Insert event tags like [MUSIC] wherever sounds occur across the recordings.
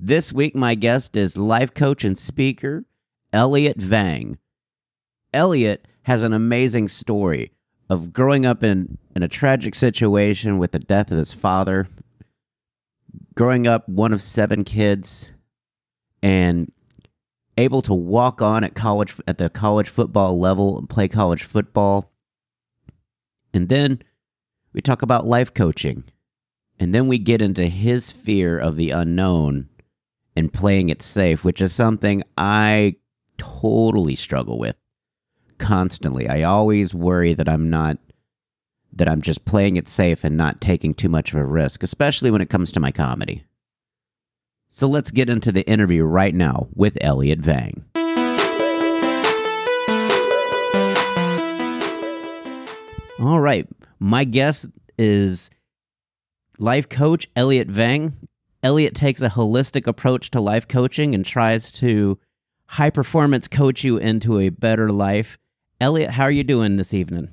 This week, my guest is life coach and speaker, Elliott Vang. Elliott has an amazing story of growing up in, in a tragic situation with the death of his father, growing up one of seven kids, and able to walk on at college at the college football level and play college football. And then we talk about life coaching. And then we get into his fear of the unknown and playing it safe, which is something I totally struggle with constantly. I always worry that I'm not that I'm just playing it safe and not taking too much of a risk, especially when it comes to my comedy. So let's get into the interview right now with Elliott Vang. All right, my guest is life coach Elliott Vang. Elliott takes a holistic approach to life coaching and tries to high performance coach you into a better life. Elliott, how are you doing this evening?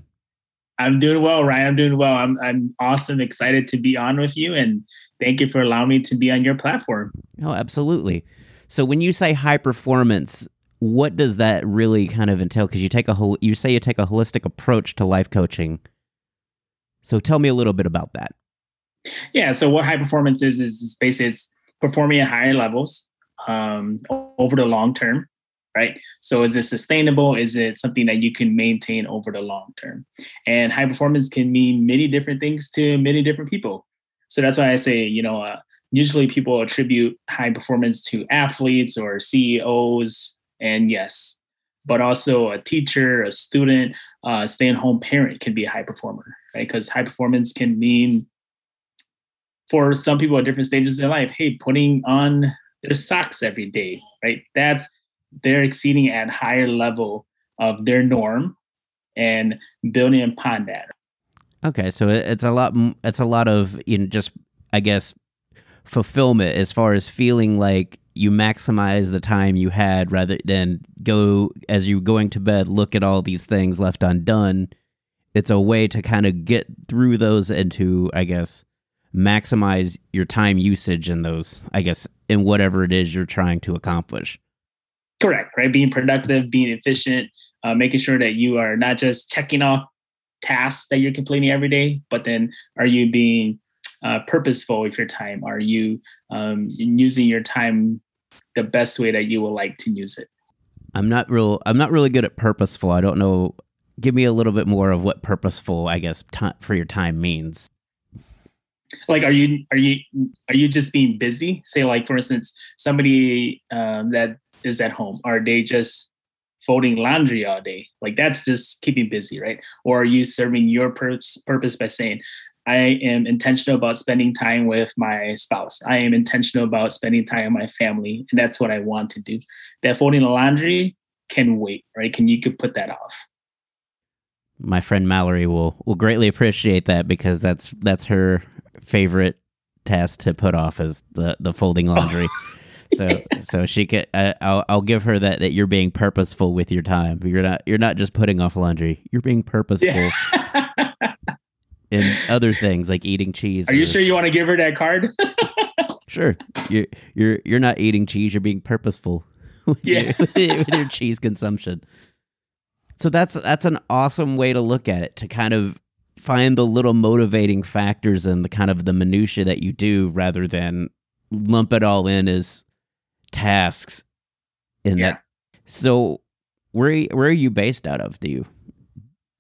I'm doing well, Ryan. I'm doing well. I'm I'm awesome, excited to be on with you, and thank you for allowing me to be on your platform. Oh, absolutely. So when you say high performance, what does that really kind of entail? Because you take a whole, you say you take a holistic approach to life coaching. So tell me a little bit about that. Yeah. So what high performance is is basically it's performing at higher levels um, over the long term, right? So is it sustainable? Is it something that you can maintain over the long term? And high performance can mean many different things to many different people. So that's why I say, you know, uh, usually people attribute high performance to athletes or CEOs, and yes, but also a teacher, a student, a stay-at-home parent can be a high performer, right? Because high performance can mean for some people at different stages of their life, hey, putting on their socks every day, right? That's they're exceeding at higher level of their norm and building upon that. Okay, so it's a lot. It's a lot of you know, just I guess fulfillment as far as feeling like you maximize the time you had rather than go as you're going to bed look at all these things left undone it's a way to kind of get through those and to i guess maximize your time usage in those i guess in whatever it is you're trying to accomplish correct right being productive being efficient uh, making sure that you are not just checking off tasks that you're completing every day but then are you being uh, purposeful with your time are you um, using your time the best way that you will like to use it. I'm not real. I'm not really good at purposeful. I don't know. Give me a little bit more of what purposeful, I guess, t- for your time means. Like, are you are you are you just being busy? Say, like for instance, somebody um, that is at home, are they just folding laundry all day? Like that's just keeping busy, right? Or are you serving your pur- purpose by saying, I am intentional about spending time with my spouse. I am intentional about spending time with my family, and that's what I want to do. That folding the laundry can wait, right? Can you could put that off? My friend Mallory will will greatly appreciate that because that's that's her favorite task to put off is the the folding laundry. [LAUGHS] so so she could uh, I'll I'll give her that that you're being purposeful with your time. You're not you're not just putting off laundry. You're being purposeful. [LAUGHS] Yeah. and other things like eating cheese. Are you sure you want to give her that card? [LAUGHS] sure. You're you're you're not eating cheese. You're being purposeful with, yeah. your, with your cheese consumption. So that's that's an awesome way to look at it to kind of find the little motivating factors and the kind of the minutia that you do rather than lump it all in as tasks in yeah. that so where where are you based out of do you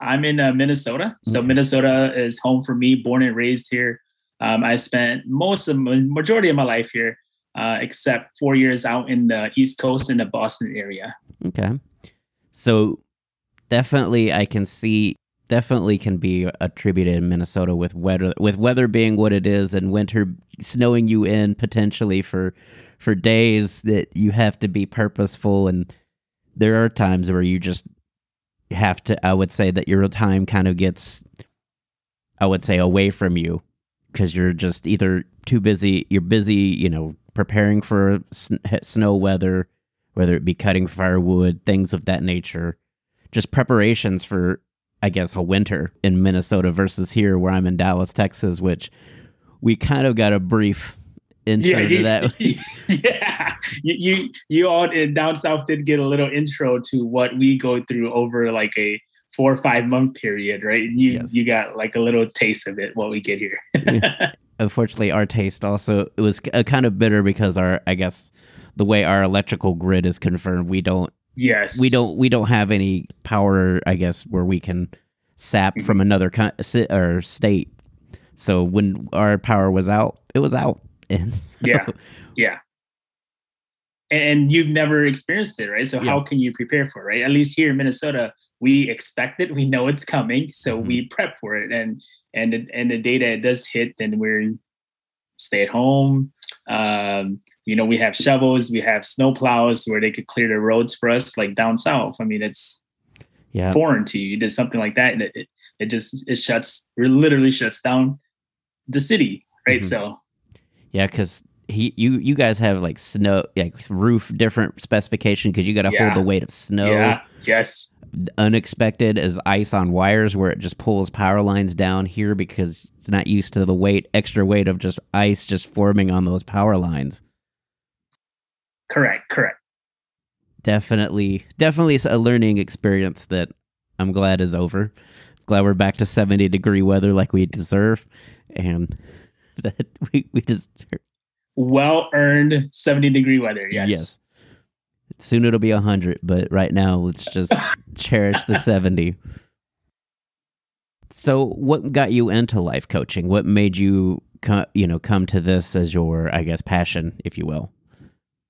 I'm in uh, Minnesota. So okay. Minnesota is home for me, born and raised here. Um, I spent most of the majority of my life here, uh, except four years out in the East Coast in the Boston area. Okay. So definitely I can see definitely can be attributed in Minnesota with weather with weather being what it is and winter snowing you in potentially for for days that you have to be purposeful and there are times where you just have to I would say that your time kind of gets I would say away from you because you're just either too busy you're busy, you know, preparing for sn- snow weather, whether it be cutting firewood, things of that nature. Just preparations for I guess a winter in Minnesota versus here where I'm in Dallas, Texas, which we kind of got a brief intro yeah, to that. [LAUGHS] yeah. You, you you all in down south did get a little intro to what we go through over like a four or five month period, right? And you Yes. you got like a little taste of it what we get here. [LAUGHS] Unfortunately, our taste also it was uh, kind of bitter because our I guess the way our electrical grid is confirmed, we don't yes. we don't we don't have any power. I guess where we can sap from another or state. So when our power was out, it was out. [LAUGHS] And Yeah. Yeah. And you've never experienced it, right? So how can you prepare for it, right? At least here in Minnesota, we expect it. We know it's coming, so Mhm. we prep for it. And and and the day that it does hit, then we're stay at home. Um, you know, we have shovels, we have snow plows where they could clear the roads for us, like down south. I mean, it's yeah, foreign to you. You did something like that, and it it, it just it shuts, it literally shuts down the city, right? Mhm. So yeah, because he you you guys have like snow like roof different specification because you got to Yeah. hold the weight of snow. yeah, yes, unexpected as ice on wires where it just pulls power lines down here because it's not used to the weight extra weight of just ice just forming on those power lines correct, correct. definitely definitely a learning experience that i'm glad is over glad we're back to 70 degree weather like we deserve and [LAUGHS] that we, we deserve well earned 70 degree weather. Yes. Yes. soon it'll be 100 but right now let's just [LAUGHS] cherish the 70 so what got you into life coaching what made you co- you know come to this as your i guess passion if you will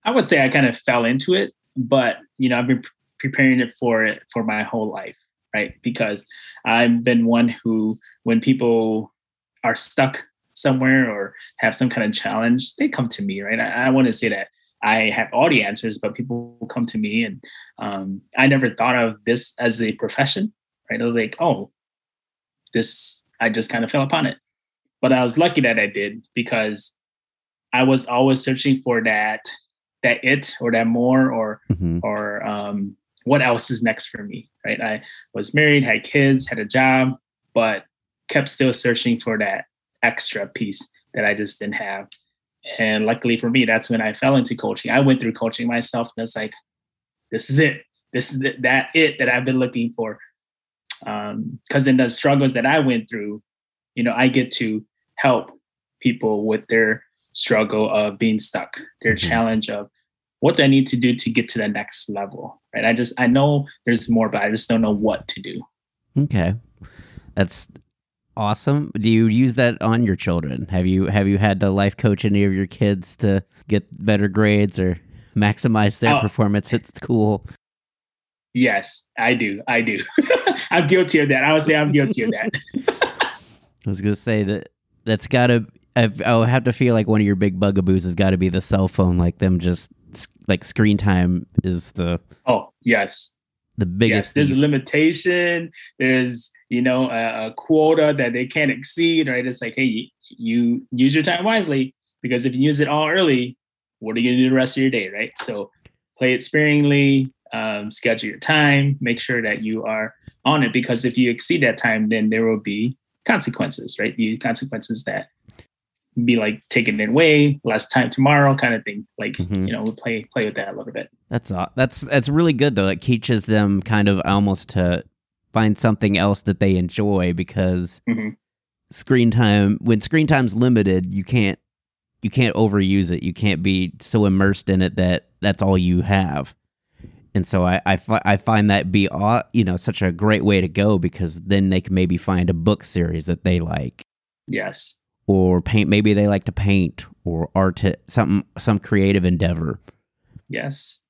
I would say I kind of fell into it, but you know, I've been pre- preparing it for it for my whole life, right? Because I've been one who, when people are stuck somewhere or have some kind of challenge, they come to me, right? I, I want to say that I have all the answers, but people come to me, and um, I never thought of this as a profession, right? I was like, oh, this, I just kind of fell upon it, but I was lucky that I did because I was always searching for that that it or that more or Mhm. or um, what else is next for me right? I was married had kids had a job but kept still searching for that extra piece that i just didn't have. And luckily for me that's when i fell into coaching. I went through coaching myself and it's like this is it. This is it, that it that i've been looking for. Because in the struggles that i went through you know i get to help people with their struggle of being stuck their Mhm. challenge of what do I need to do to get to the next level? Right. I just I know there's more, but I just don't know what to do. okay that's awesome do you use that on your children have you have you had to life coach any of your kids to get better grades or maximize their Oh. performance at school Yes, I do. I do. [LAUGHS] I'm guilty of that. I would say I'm guilty of that. [LAUGHS] I was gonna say that that's gotta. I've, I would have to feel like one of your big bugaboos has got to be the cell phone. Like them, just like screen time is the Oh, yes. the Yes. biggest. There's a limitation. There's, you know, a, a quota that they can't exceed, right? It's like, hey, you, you use your time wisely because if you use it all early, what are you going to do the rest of your day, right? So play it sparingly, um, schedule your time, make sure that you are on it because if you exceed that time, then there will be consequences, right? The consequences that be like taking it away, less time tomorrow, kind of thing. Like, Mhm. you know, we'll play play with that a little bit. That's aw- that's that's really good though. It teaches them kind of almost to find something else that they enjoy because Mhm. screen time when screen time's limited, you can't you can't overuse it. You can't be so immersed in it that that's all you have. And so I I, fi- I find that be aw- you know such a great way to go because then they can maybe find a book series that they like Yes. Or paint maybe they like to paint or art something some creative endeavor. Yes.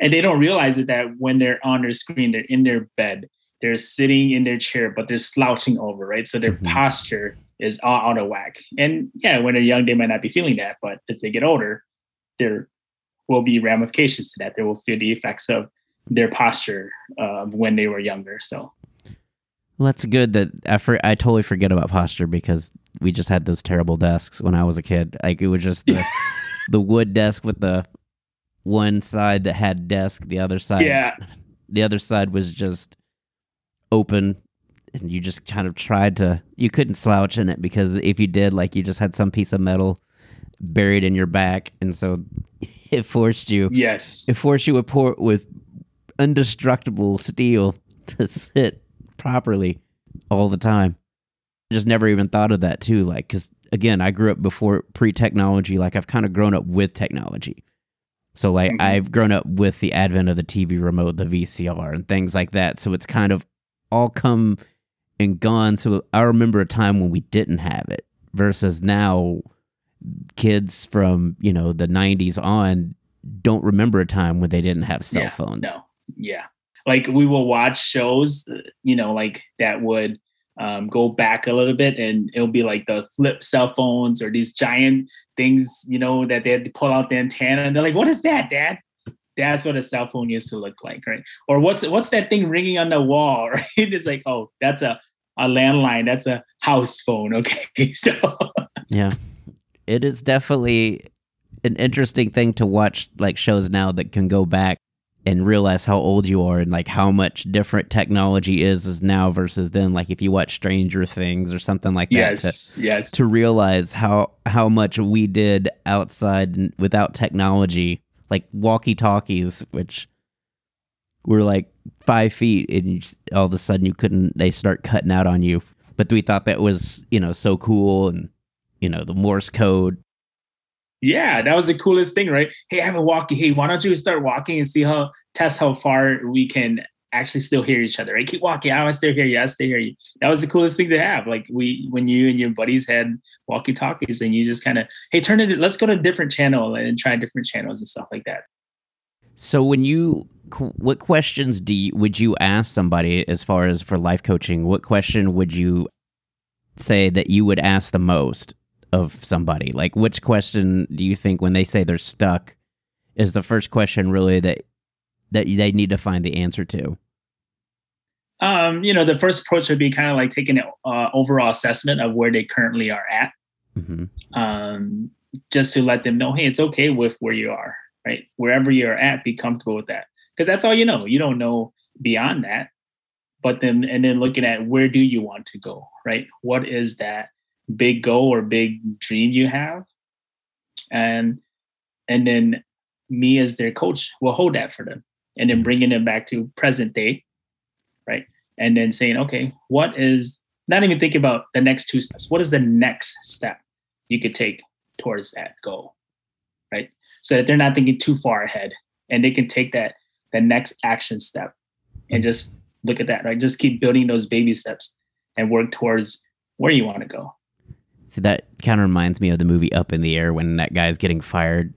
And they don't realize it that when they're on their screen, they're in their bed, they're sitting in their chair, but they're slouching over, right? So their Mhm. posture is all out of whack. And yeah, when they're young, they might not be feeling that, but as they get older, there will be ramifications to that. They will feel the effects of their posture uh, when they were younger. So Well, that's good that I, for, I totally forget about posture because we just had those terrible desks when I was a kid. Like it was just the [LAUGHS] the wood desk with the one side that had desk, the other side yeah, the other side was just open and you just kind of tried to you couldn't slouch in it because if you did like you just had some piece of metal buried in your back and so [LAUGHS] it forced you yes, it forced you a port with indestructible steel to sit properly all the time. Just never even thought of that too like because again i grew up before pre-technology like i've kind of grown up with technology. So like Mhm. i've grown up with the advent of the tv remote the vcr and things like that. So it's kind of all come and gone. So i remember a time when we didn't have it versus now kids from you know the 90s on don't remember a time when they didn't have cell Yeah, phones. No, yeah. Like we will watch shows, uh, you know, like that would um, go back a little bit, and it'll be like the flip cell phones or these giant things, you know, that they had to pull out the antenna, and they're like, "What is that, Dad?" That's what a cell phone used to look like, right? Or what's what's that thing ringing on the wall, [LAUGHS] right? It's like, oh, that's a a landline. That's a house phone. [LAUGHS] Okay, so Yeah. It is definitely an interesting thing to watch like shows now that can go back and realize how old you are and like how much different technology is is now versus then. Like if you watch Stranger Things or something like that to, yes, yes, to realize how how much we did outside without technology like walkie talkies which were like five feet and you just, all of a sudden you couldn't they start cutting out on you. But we thought that was you know so cool and you know the morse code Yeah, that was the coolest thing, right? Hey, I have a walkie. Hey, why don't you start walking and see how test how far we can actually still hear each other? Right? Keep walking. I still hear you. I still hear you. That was the coolest thing to have. Like we, when you and your buddies had walkie talkies, and you just kind of, hey, turn it. Let's go to a different channel and try different channels and stuff like that. so when you what questions do you, would you ask somebody as far as for life coaching what question would you say that you would ask the most of somebody like which question do you think when they say they're stuck is the first question really that that they need to find the answer to Um, you know, the first approach would be kind of like taking an uh, overall assessment of where they currently are at. hmm um, just to let them know, hey, it's okay with where you are, right? Wherever you're at, be comfortable with that, because that's all you know. You don't know beyond that. But then, and then looking at where do you want to go, right? What is that big goal or big dream you have, and and then me as their coach will hold that for them, and then bringing them back to present day, right? And then saying, okay, what is not even thinking about the next two steps. What is the next step you could take towards that goal, right? So that they're not thinking too far ahead, and they can take that the next action step and just look at that, right? Just keep building those baby steps and work towards where you want to go. See, that kind of reminds me of the movie Up in the Air when that guy's getting fired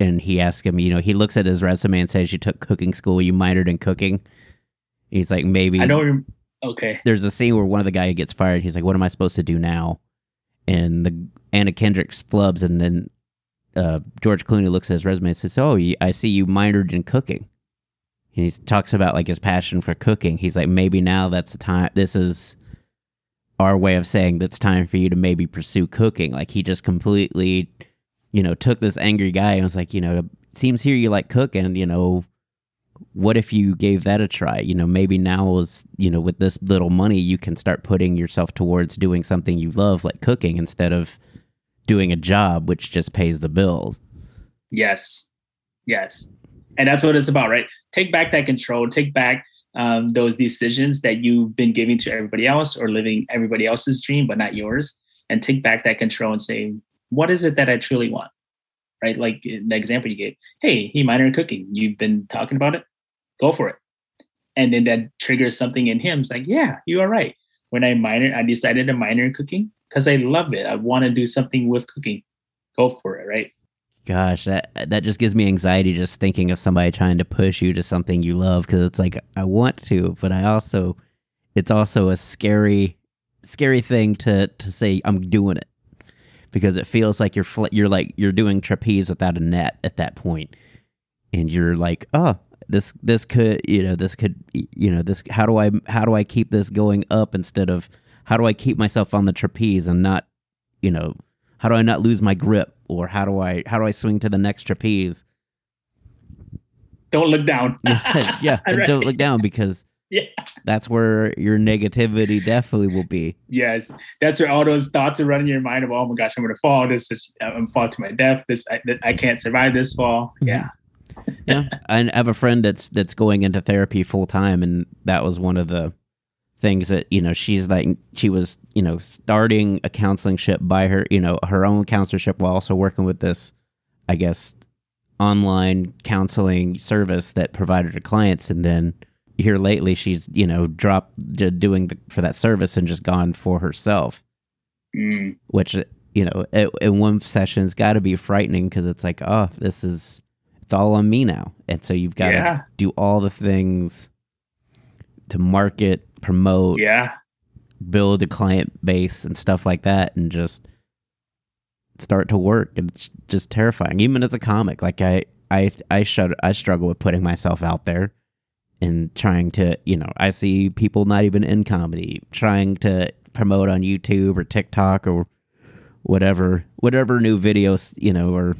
and he asks him, you know, he looks at his resume and says, You took cooking school, you minored in cooking. He's like, Maybe. I don't. Okay. There's a scene where one of the guy gets fired. He's like, What am I supposed to do now? And the Anna Kendrick flubs, and then uh, George Clooney looks at his resume and says, Oh, I see you minored in cooking. And he talks about like his passion for cooking. He's like, Maybe now that's the time. This is our way of saying that's time for you to maybe pursue cooking. Like he just completely, you know, took this angry guy and was like, you know, it seems here you like cooking, you know, what if you gave that a try? You know, maybe now is, you know, with this little money, you can start putting yourself towards doing something you love, like cooking, instead of doing a job which just pays the bills. Yes. Yes. And that's what it's about, right? Take back that control. Take back um, those decisions that you've been giving to everybody else or living everybody else's dream, but not yours. And take back that control and say, what is it that I truly want? Right? Like the example you gave. Hey, he minor in cooking. You've been talking about it. Go for it. And then that triggers something in him. It's like, yeah, you are right. When I minor, I decided to minor in cooking because I love it. I want to do something with cooking. Go for it, right? Gosh, that that just gives me anxiety just thinking of somebody trying to push you to something you love because it's like I want to, but I also it's also a scary scary thing to to say I'm doing it. Because it feels like you're fl- you're like you're doing trapeze without a net at that and you're like, oh, this this could you know this could you know this how do I how do I keep this going up instead of how do I keep myself on the trapeze and not you know how do I not lose my grip or how do I how do I swing to the next trapeze? Don't look down. yeah, [LAUGHS] yeah Right. don't look down because Yeah. that's where your negativity definitely will be. Yes, that's where all those thoughts are running in your mind of, oh my gosh, I'm going to fall. This is, I'm going to fall to my death. This, I, I can't survive this fall. Mhm. Yeah. yeah, I have a friend that's that's going into therapy full time, and that was one of the things that you know she's like she was you know starting a counseling ship by her you know her own counselorship while also working with this, I guess, online counseling service that provided her clients, and then here lately she's you know dropped doing the, for that service and just gone for herself, Mm. which you know in, in one session's got to be frightening because it's like oh this is it's all on me now and so you've got to Yeah. do all the things to market promote Yeah. build a client base and stuff like that and just start to work. And it's just terrifying. Even as a comic like i i i shud- i struggle with putting myself out there and trying to you know i see people not even in comedy trying to promote on youtube or tiktok or whatever whatever new videos you know or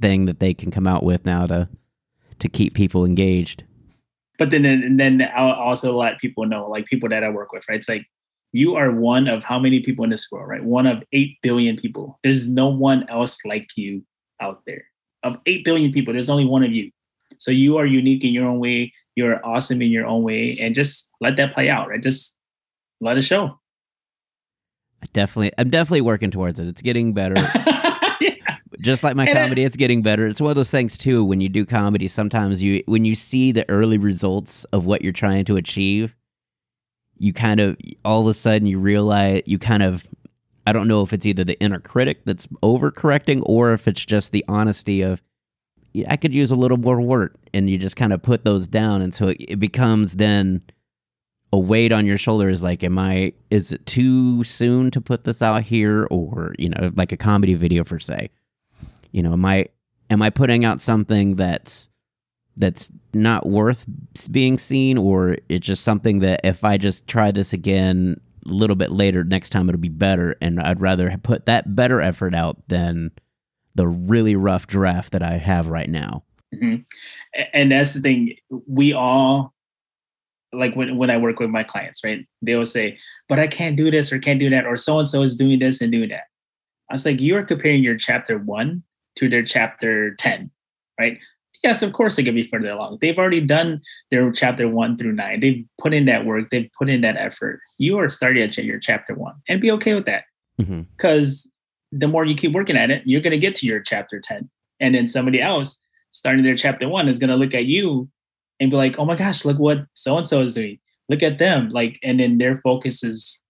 thing that they can come out with now to to keep people engaged But then, and then I'll also let people know, like people that I work with, right? It's like, you are one of how many people in this world, right? One of 8 billion people. There's no one else like you out there. Of 8 billion people, there's only one of you. So you are unique in your own way. You're awesome in your own way. And just let that play out, right? Just let it show. I definitely i'm definitely working towards it it's getting better. [LAUGHS] just like my And it- comedy it's getting better. It's one of those things too when you do comedy sometimes you when you see the early results of what you're trying to achieve you kind of all of a sudden you realize you kind of i don't know if it's either the inner critic that's overcorrecting or if it's just the honesty of i could use a little more work and you just kind of put those down. And so it, it becomes then a weight on your shoulders like am i is it too soon to put this out here? Or you know like a comedy video for say you know am i am i putting out something that's that's not worth being seen or it's just something that if i just try this again a little bit later next time it'll be better and i'd rather put that better effort out than the really rough draft that i have right now Mhm. And that's the thing. We all like when, when I work with my clients, right? They will say, but I can't do this or can't do that, or so and so is doing this and doing that. I was like, you are comparing your chapter one to their chapter 10, right? Yes, of course, they could be further along. They've already done their chapter one through nine. They've put in that work, they've put in that effort. You are starting at your chapter one and be okay with that mm-hmm. because the more you keep working at it, you're going to get to your chapter 10. And then somebody else starting their chapter one is going to look at you and be like, oh my gosh, look what so and so is doing. Look at them. Like, and then their focus is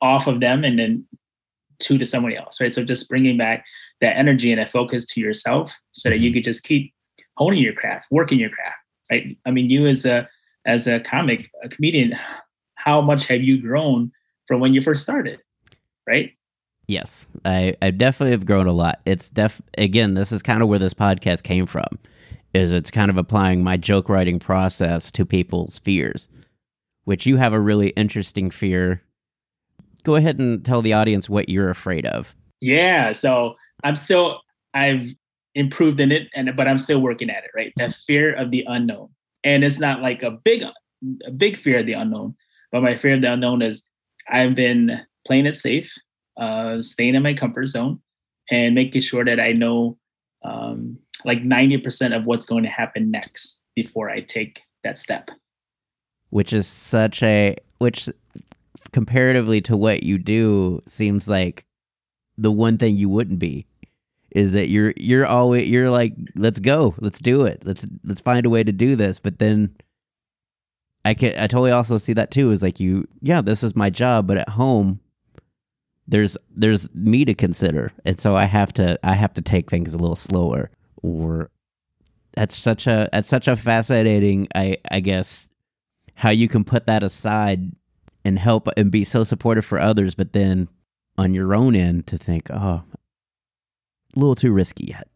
off of them and then to to somebody else, right? So just bringing back that energy and that focus to yourself so that you mm-hmm. could just keep honing your craft, working your craft, right? I mean, you as a as a comic, a comedian, how much have you grown from when you first started, right? Yes, I, I definitely have grown a lot. It's def again, this is kind of where this podcast came from. Is it's kind of applying my joke writing process to people's fears, which you have a really interesting fear. Go ahead and tell the audience what you're afraid of. Yeah. So I'm still I've improved in it and but I'm still working at it, right? That fear of the unknown. And it's not like a big a big fear of the unknown, but my fear of the unknown is I've been playing it safe, uh, staying in my comfort zone and making sure that I know um, like 90% of what's going to happen next before I take that step. which is such a which comparatively to what you do seems like the one thing you wouldn't be is that you're you're always you're like let's go let's do it let's let's find a way to do this. But then i can i totally also see that too is like you yeah this is my job but at home there's there's me to consider. And so i have to i have to take things a little slower. Or that's such a that's such a fascinating i i guess how you can put that aside and help and be so supportive for others but then on your own end to think oh a little too risky yet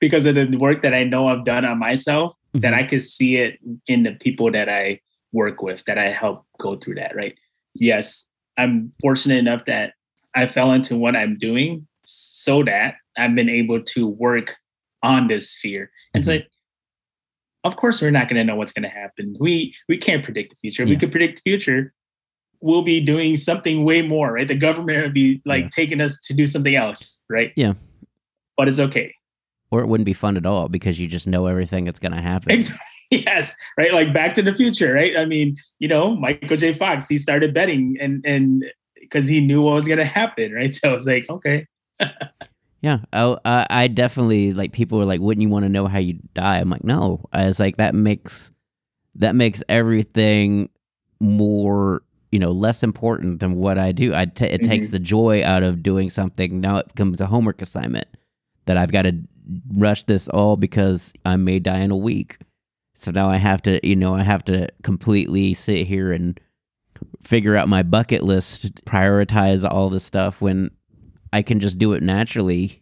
because of the work that I know I've done on myself, that Mhm. I could see it in the people that I work with, that I help go through that, right? Yes, I'm fortunate enough that I fell into what I'm doing so that I've been able to work on this fear. And it's like, of course, we're not going to know what's going to happen. We we can't predict the future. If we Yeah. could predict the future, we'll be doing something way more, right? The government would be like Yeah. taking us to do something else, right? Yeah. But it's okay. or it wouldn't be fun at all because you just know everything that's going to happen. Ex- [LAUGHS] yes, right. Like Back to the Future, right? I mean, you know, Michael J. Fox, he started betting and and because he knew what was going to happen, right? [LAUGHS] So I was like, okay, [LAUGHS] Yeah, I, I I definitely like people were like, "Wouldn't you want to know how you die?" I'm like, "No." I was like, "That makes that makes everything more, you know, less important than what I do. I ta it takes mm-hmm. the joy out of doing something. Now it becomes a homework assignment that I've got to rush this all because I may die in a week. So now I have to, you know, I have to completely sit here and figure out my bucket list, prioritize all this stuff when I can just do it naturally.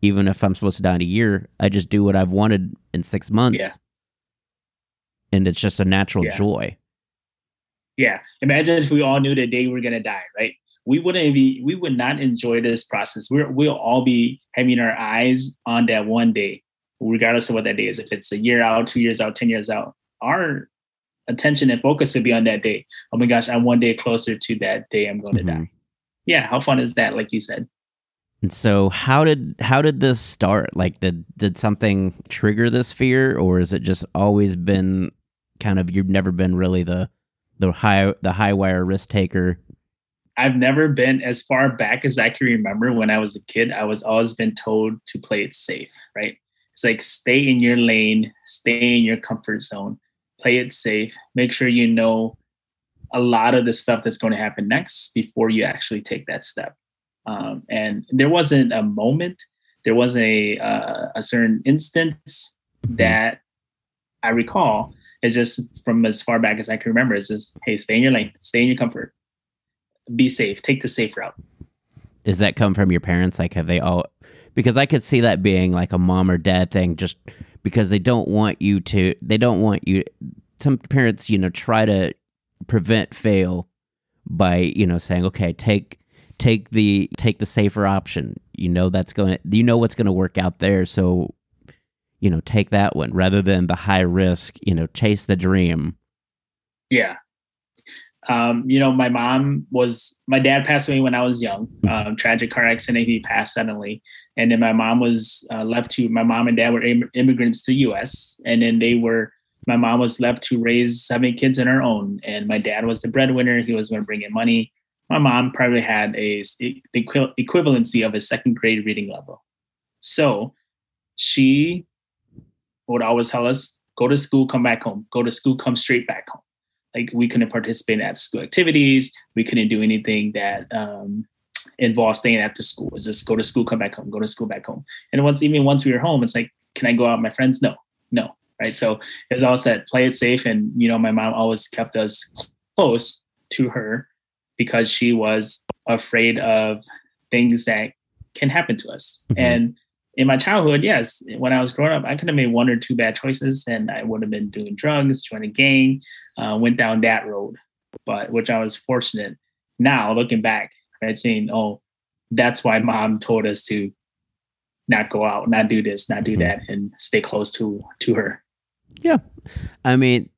Even if I'm supposed to die in a year, I just do what I've wanted in six months. Yeah. And it's just a natural Yeah. joy. yeah. Imagine if we all knew the day we are going to die, right? We wouldn't be, we would not enjoy this process. We're, we'll all be having our eyes on that one day, regardless of what that day is. If it's a year out, two years out, 10 years out, our attention and focus would be on that day. Oh my gosh, I'm one day closer to that day I'm going to Mhm. die. Yeah. How fun is that? Like you said. And so how did how did this start? Like did did something trigger this fear or is it just always been kind of you've never been really the the high the high wire risk taker? I've never been as far back as I can remember when I was a kid. I was always been told to play it safe, right? It's like stay in your lane, stay in your comfort zone, play it safe, make sure you know a lot of the stuff that's going to happen next before you actually take that step. Um, and there wasn't a moment, there was a uh, a certain instance that I recall. It's just from as far back as I can remember. It's just, hey, stay in your lane, stay in your comfort, be safe, take the safe route. Does that come from your parents? Like have they all because I could see that being like a mom or dad thing just because they don't want you to they don't want you some parents, you know, try to prevent fail by, you know, saying, "Okay, take take the take the safer option. You know that's going to you know what's going to work out there, so you know, take that one rather than the high risk, you know, chase the dream." Yeah. Um, you know, my mom was my dad passed away when I was young. Um, tragic car accident. He passed suddenly, and then my mom was uh, left to. My mom and dad were Im- immigrants to the U.S., and then they were. My mom was left to raise seven kids on her own, and my dad was the breadwinner. He was going to bring in money. My mom probably had a the equi- equivalency of a second grade reading level, so she would always tell us, "Go to school, come back home. Go to school, come straight back home." like we couldn't participate in after school activities. We couldn't do anything that um, involved staying after school. It's just go to school, come back home, go to school, back home. And once even once we were home, it's like, can I go out with my friends? No, no. Right. So it was all said, play it safe. And you know, my mom always kept us close to her because she was afraid of things that can happen to us. Mhm. And in my childhood, yes, when I was growing up, I could have made one or two bad choices and I would have been doing drugs, joined a gang, uh, went down that road, but which I was fortunate. Now looking back, right, saying, "Oh, that's why mom told us to not go out, not do this, not do Mhm. that, and stay close to to her." Yeah, I mean,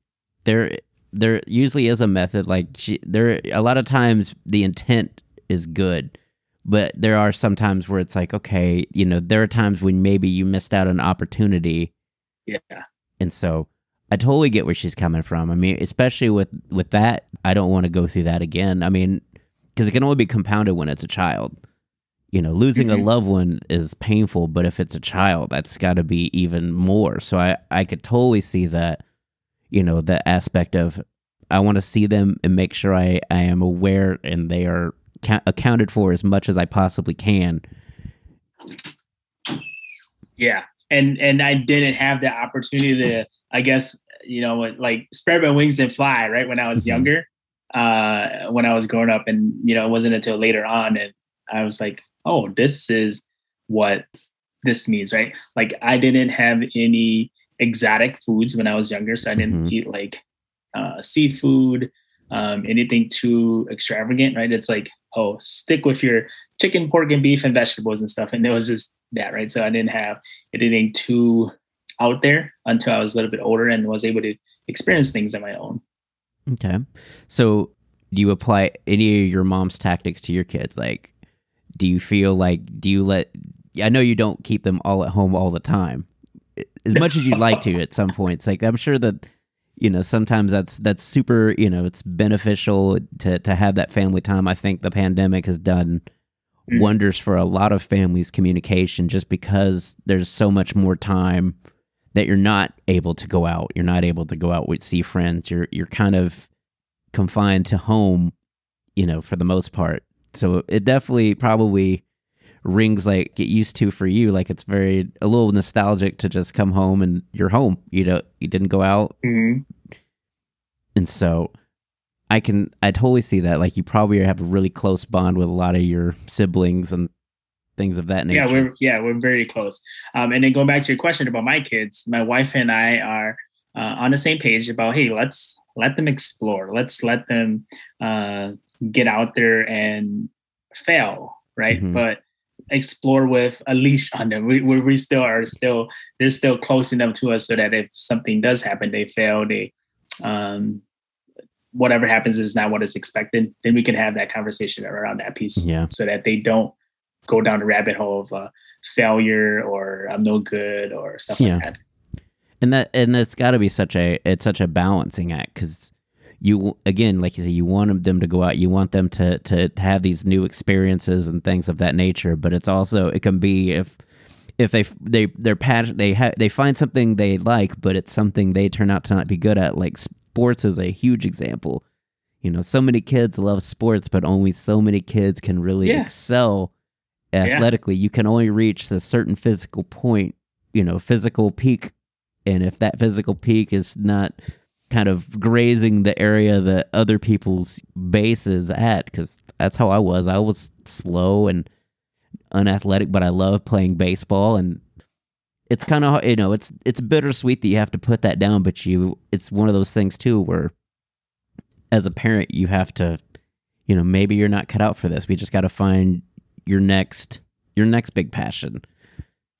there there usually is a method like she, there a lot of times the intent is good, but there are some times where it's like, okay, you know, there are times when maybe you missed out on an opportunity Yeah, and so I totally get where she's coming from. I mean, especially with with that, I don't want to go through that again. I mean, because it can only be compounded when it's a child. You know, losing Mhm. a loved one is painful, but if it's a child, that's got to be even more. So I I could totally see that. You know, the aspect of I want to see them and make sure I I am aware and they are ca- accounted for as much as I possibly can. yeah, and and I didn't have the opportunity to, I guess, you know, like spread my wings and fly. Right when I was Mhm. younger, uh, when I was growing up, and you know, it wasn't until later on, and I was like, "Oh, this is what this means, right? Like I didn't have any exotic foods when I was younger, so I didn't Mhm. eat like uh, seafood, um, anything too extravagant, right? It's like, oh, stick with your chicken, pork, and beef and vegetables and stuff. And it was just that, right? So I didn't have anything too out there until I was a little bit older and was able to experience things on my own. Okay. So, do you apply any of your mom's tactics to your kids? Like, do you feel like, do you let, I know you don't keep them all at home all the time, as much as you'd like to at some points. Like, I'm sure that, you know, sometimes that's, that's super, you know, it's beneficial to, to have that family time. I think the pandemic has done Mm. wonders for a lot of families' communication just because there's so much more time that you're not able to go out. You're not able to go out with see friends. You're you're kind of confined to home, you know, for the most part. So it definitely probably rings like get used to for you. Like it's very a little nostalgic to just come home and you're home. You know, you didn't go out, Mhm. and so I can I totally see that. Like you probably have a really close bond with a lot of your siblings and things of that nature. Yeah, we're yeah we're very close. Um, and then going back to your question about my kids, my wife and I are uh, on the same page about hey, let's let them explore. Let's let them uh, get out there and fail, right? Mhm. But explore with a leash on them. We, we we still are still they're still close enough to us so that if something does happen, they fail, they um whatever happens is not what is expected, then we can have that conversation around that piece Yeah. so that they don't go down the rabbit hole of uh, failure or I'm no good or stuff Yeah. like that. and that and that's got to be such a it's such a balancing act because you again like you said you want them to go out. You want them to to have these new experiences and things of that nature. But it's also it can be if if they they they're passionate they ha- they find something they like but it's something they turn out to not be good at. Like sports is a huge example. You know so many kids love sports but only so many kids can really Yeah. excel Yeah. athletically. You can only reach a certain physical point you know physical peak. And if that physical peak is not kind of grazing the area that other people's base is at because that's how i was. I was slow and unathletic but i love playing baseball and it's kind of you know it's it's bittersweet that you have to put that down but you it's one of those things too where as a parent you have to you know maybe you're not cut out for this. We just got to find your next your next big passion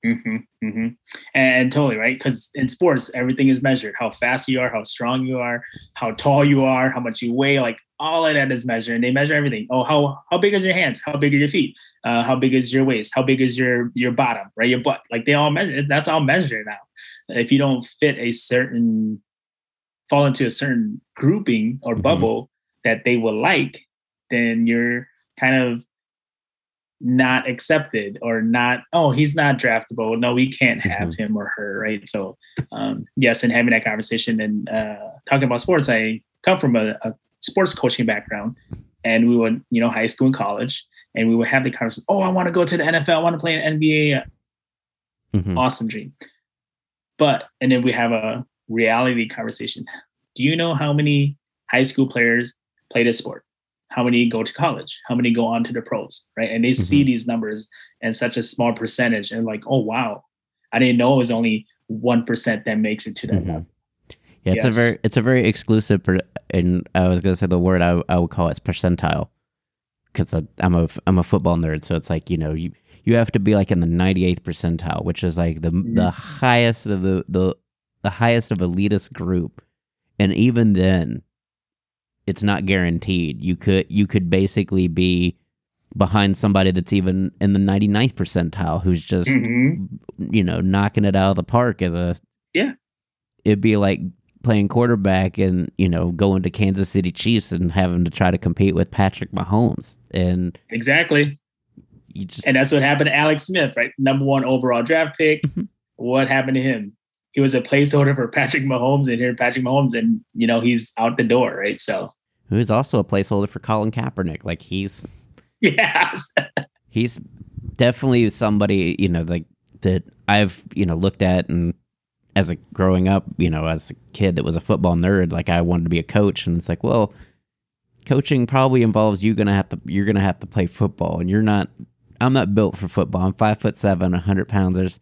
hmm mm-hmm. And totally right, because in sports everything is measured: how fast you are, how strong you are, how tall you are, how much you weigh. Like all of that is measured, and they measure everything. Oh, how how big is your hands? How big are your feet? Uh, how big is your waist? How big is your your bottom? Right, your butt. Like they all measure. That's all measured now. If you don't fit a certain, fall into a certain grouping or Mhm. bubble that they will like, then you're kind of not accepted or not oh he's not draftable. No we can't have him or her right? So um yes and having that conversation and uh talking about sports i come from a, a sports coaching background and we would you know high school and college and we would have the conversation oh i want to go to the nfl i want to play in nba Mhm. awesome dream. But and then we have a reality conversation. Do you know how many high school players play this sport how many go to college how many go on to the pros right? And they see these numbers and such a small percentage and like oh wow. I didn't know it was only 1% that makes it to that Mhm. level. Yeah, it's a very it's a very exclusive, per, and I was gonna say the word I I would call it percentile, because I'm a I'm a football nerd, so it's like you know you you have to be like in the 98th percentile, which is like the the highest of the the the highest of elitist group, and even then, it's not guaranteed. You could you could basically be behind somebody that's even in the 99th percentile who's just Mhm. you know knocking it out of the park as a Yeah. it'd be like playing quarterback and you know going to Kansas City Chiefs and having to try to compete with Patrick Mahomes and exactly you just and that's what happened to alex smith right number one overall draft pick Mhm. what happened to him he was a placeholder for patrick mahomes and here patrick mahomes and you know he's out the door right so who's also a placeholder for Colin Kaepernick like he's [LAUGHS] yes he's definitely somebody you know like that I've you know looked at and as a growing up you know as a kid that was a football nerd like I wanted to be a coach and it's like well coaching probably involves you gonna have to you're gonna have to play football and you're not I'm not built for football. I'm five foot seven, hundred pounds. There's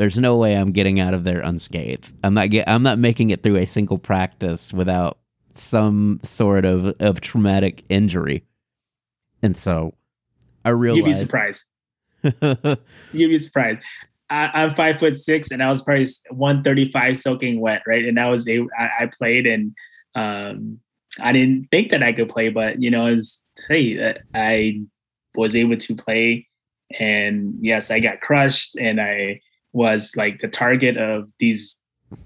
there's no way I'm getting out of there unscathed. I'm not get I'm not making it through a single practice without some sort of of traumatic injury. And so I realized You'd be surprised. [LAUGHS] You'd be surprised. I, am five foot six, and I was probably 135 soaking wet, right? And I was a, I, I played, and um, I didn't think that I could play, but you know, as hey, I was able to play, and yes, I got crushed, and I was like the target of these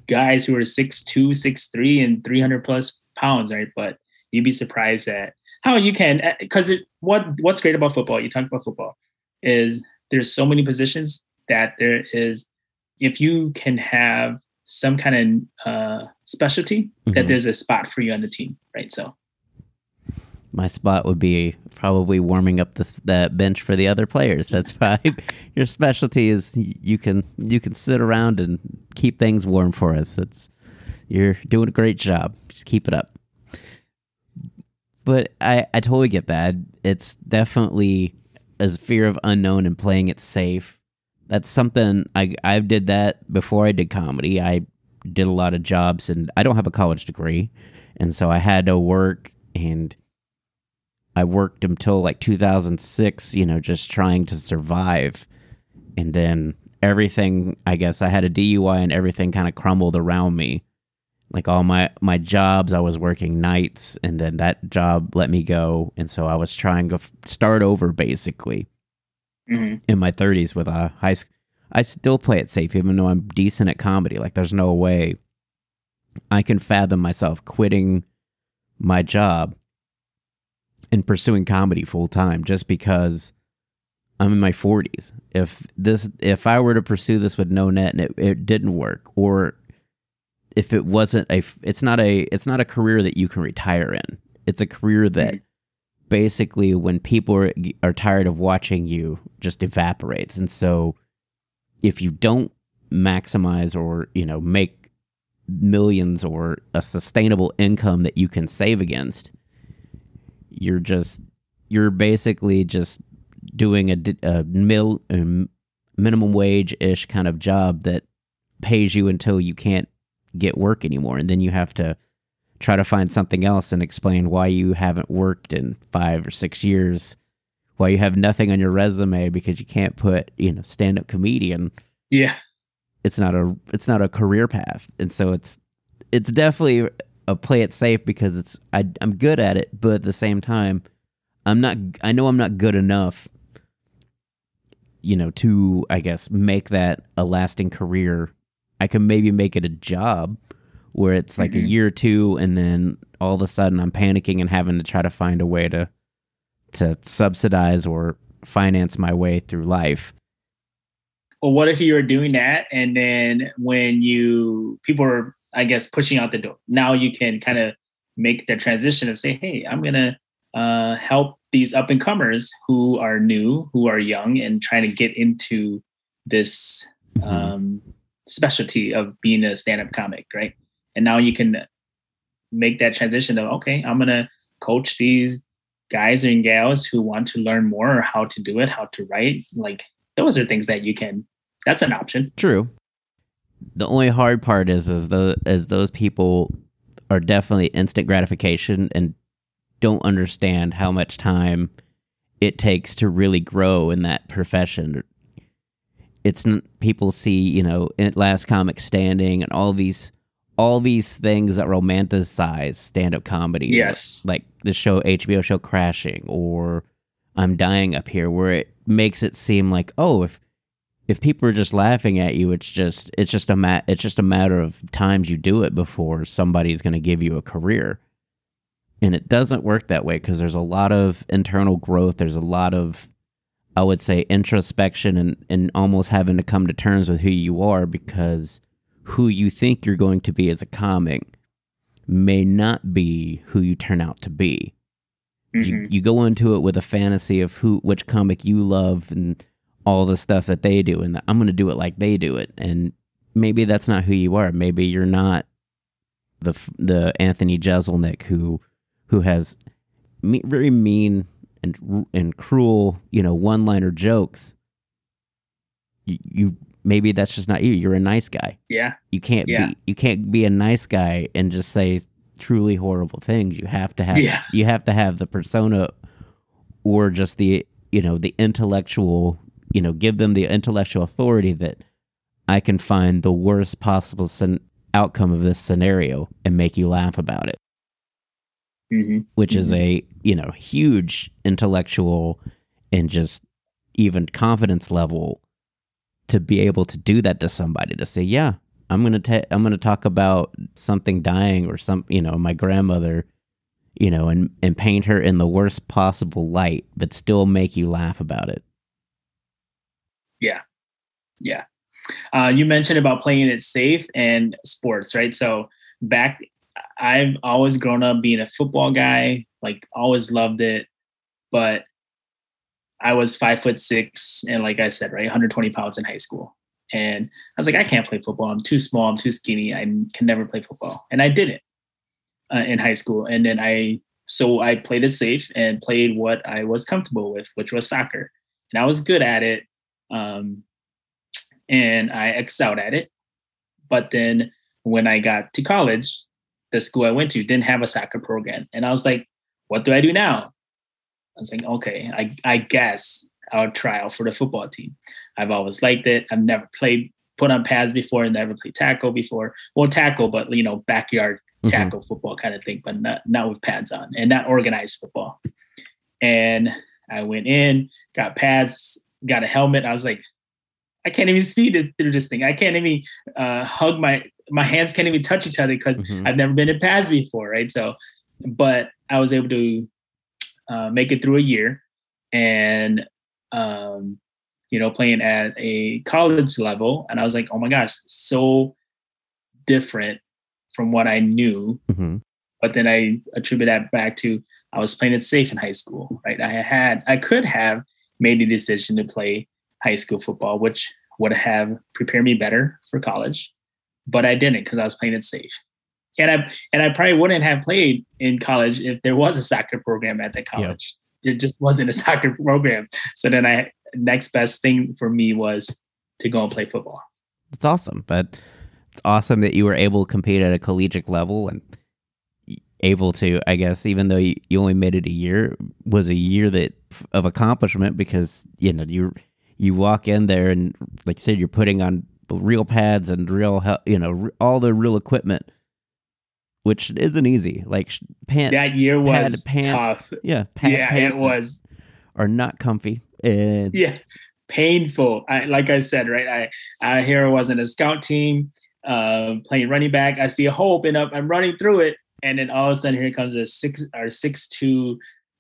guys who were six two, six three, and 300 plus pounds, right? But you'd be surprised at how you can, because what what's great about football? You talk about football is there's so many positions that there is if you can have some kind of uh, specialty mm-hmm. that there's a spot for you on the team right so my spot would be probably warming up the, the bench for the other players. That's [LAUGHS] fine your specialty is you can you can sit around and keep things warm for us. It's you're doing a great job. Just keep it up. But i i totally get that. It's definitely as fear of unknown and playing it safe that's something I I did that before I did comedy. I did a lot of jobs and I don't have a college degree. And so I had to work and I worked until like 2006, you know, just trying to survive. And then everything, I guess I had a DUI and everything kind of crumbled around me. Like all my my jobs, I was working nights and then that job let me go and so I was trying to start over basically mm-hmm. in my 30s with a high school. I still play it safe, even though I'm decent at comedy. Like, there's no way I can fathom myself quitting my job and pursuing comedy full time just because I'm in my 40s. If this, if I were to pursue this with no net and it, it didn't work, or if it wasn't a, it's not a, it's not a career that you can retire in. It's a career that basically when people are, are tired of watching you just evaporates and so if you don't maximize or you know make millions or a sustainable income that you can save against you're just you're basically just doing a, a, mil, a minimum wage ish kind of job that pays you until you can't get work anymore and then you have to try to find something else and explain why you haven't worked in five or six years, why you have nothing on your resume because you can't put, you know, stand up comedian. Yeah. It's not a it's not a career path. And so it's it's definitely a play it safe because it's I I'm good at it, but at the same time, I'm not I know I'm not good enough you know to I guess make that a lasting career. I can maybe make it a job, where it's like mm-hmm. a year or two and then all of a sudden I'm panicking and having to try to find a way to to subsidize or finance my way through life. Well, what if you were doing that and then when you people are I guess pushing out the door, now you can kind of make the transition and say, "Hey, I'm going to uh, help these up and comers who are new, who are young and trying to get into this mm-hmm. um, specialty of being a stand-up comic, right? and now you can make that transition of okay i'm going to coach these guys and gals who want to learn more how to do it how to write like those are things that you can that's an option true the only hard part is is the is those people are definitely instant gratification and don't understand how much time it takes to really grow in that profession it's people see you know last comic standing and all these all these things that romanticize stand-up comedy. Yes. Like the show HBO show Crashing or I'm Dying Up Here where it makes it seem like, oh, if if people are just laughing at you, it's just it's just a mat it's just a matter of times you do it before somebody's going to give you a career. And it doesn't work that way because there's a lot of internal growth, there's a lot of I would say introspection and and almost having to come to terms with who you are because who you think you're going to be as a comic may not be who you turn out to be. Mm-hmm. You, you go into it with a fantasy of who which comic you love and all the stuff that they do and I'm going to do it like they do it and maybe that's not who you are. Maybe you're not the the Anthony Jeselnik who who has me, very mean and and cruel, you know, one-liner jokes, you, you maybe that's just not you. You're a nice guy. Yeah. You can't Yeah. be you can't be a nice guy and just say truly horrible things. You have to have Yeah. you have to have the persona or just the you know the intellectual you know give them the intellectual authority that I can find the worst possible scen- outcome of this scenario and make you laugh about it, hmm which is a you know huge intellectual and just even confidence level to be able to do that to somebody to say yeah i'm gonna ta- i'm gonna talk about something dying or some you know my grandmother you know and and paint her in the worst possible light but still make you laugh about it Yeah. Yeah. Uh, you mentioned about playing it safe and sports, right? So back, I've always grown up being a football guy, like always loved it, but I was five foot six and like I said, right, 120 pounds in high school. And I was like, I can't play football. I'm too small. I'm too skinny. I can never play football. And I didn't uh, in high school. And then I, so I played it safe and played what I was comfortable with, which was soccer. And I was good at it. Um, and I excelled at it. But then when I got to college, the school I went to didn't have a soccer program. And I was like, what do I do now? I was like, okay, I, I guess I'll try out for the football team. I've always liked it. I've never played, put on pads before, and never played tackle before. Well, tackle, but you know, backyard Mhm. tackle football kind of thing, but not not with pads on and not organized football. And I went in, got pads, got a helmet. I was like, I can't even see this through this thing. I can't even uh, hug my my hands can't even touch each other because Mhm. I've never been in pads before, right? So, but I was able to uh, make it through a year, and um, you know, playing at a college level, and I was like, oh my gosh, so different from what I knew. Mhm. But then I attribute that back to I was playing it safe in high school, right? I had I could have made the decision to play high school football, which would have prepared me better for college, but I didn't because I was playing it safe. And I and I probably wouldn't have played in college if there was a soccer program at the college. There just wasn't a [LAUGHS] soccer program. So then I next best thing for me was to go and play football. it's awesome but it's awesome that you were able to compete at a collegiate level and able to i guess even though you, you only made it a year was a year that of accomplishment because you know you you walk in there and like you said you're putting on real pads and real you know all the real equipment which isn't easy. Like sh- pant That year pad was pants tough. yeah pad yeah, pants it was. are not comfy and yeah painful. I, like i said right i i here I was in a scout team uh playing running back. I see a hole open up. I'm running through it and then all of a sudden here comes a six or six two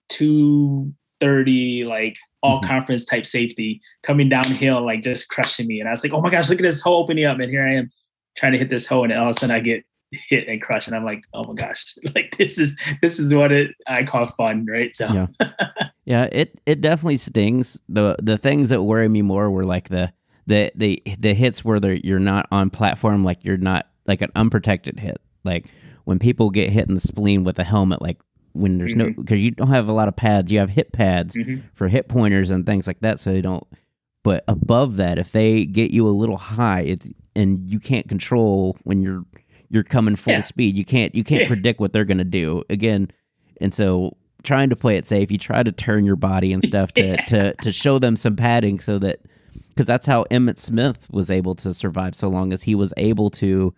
two thirty like all Mhm. conference type safety coming downhill like just crushing me and i was like oh my gosh look at this hole opening up and here i am trying to hit this hole and all of a sudden i get hit and crushed and i'm like oh my gosh [LAUGHS] like this is this is what it i call fun right so Yeah. [LAUGHS] Yeah, it it definitely stings. the The things that worry me more were like the the the the hits where you're not on platform, like you're not like an unprotected hit, like when people get hit in the spleen with a helmet, like when there's no Mhm. because you don't have a lot of pads, you have hip pads Mhm. for hip pointers and things like that, so they don't. But above that, if they get you a little high, it's and you can't control when you're you're coming full Yeah. speed. You can't you can't Yeah. [LAUGHS] predict what they're gonna do again, and so trying to play it safe, you try to turn your body and stuff to Yeah. [LAUGHS] to to show them some padding so that because that's how Emmitt Smith was able to survive so long as he was able to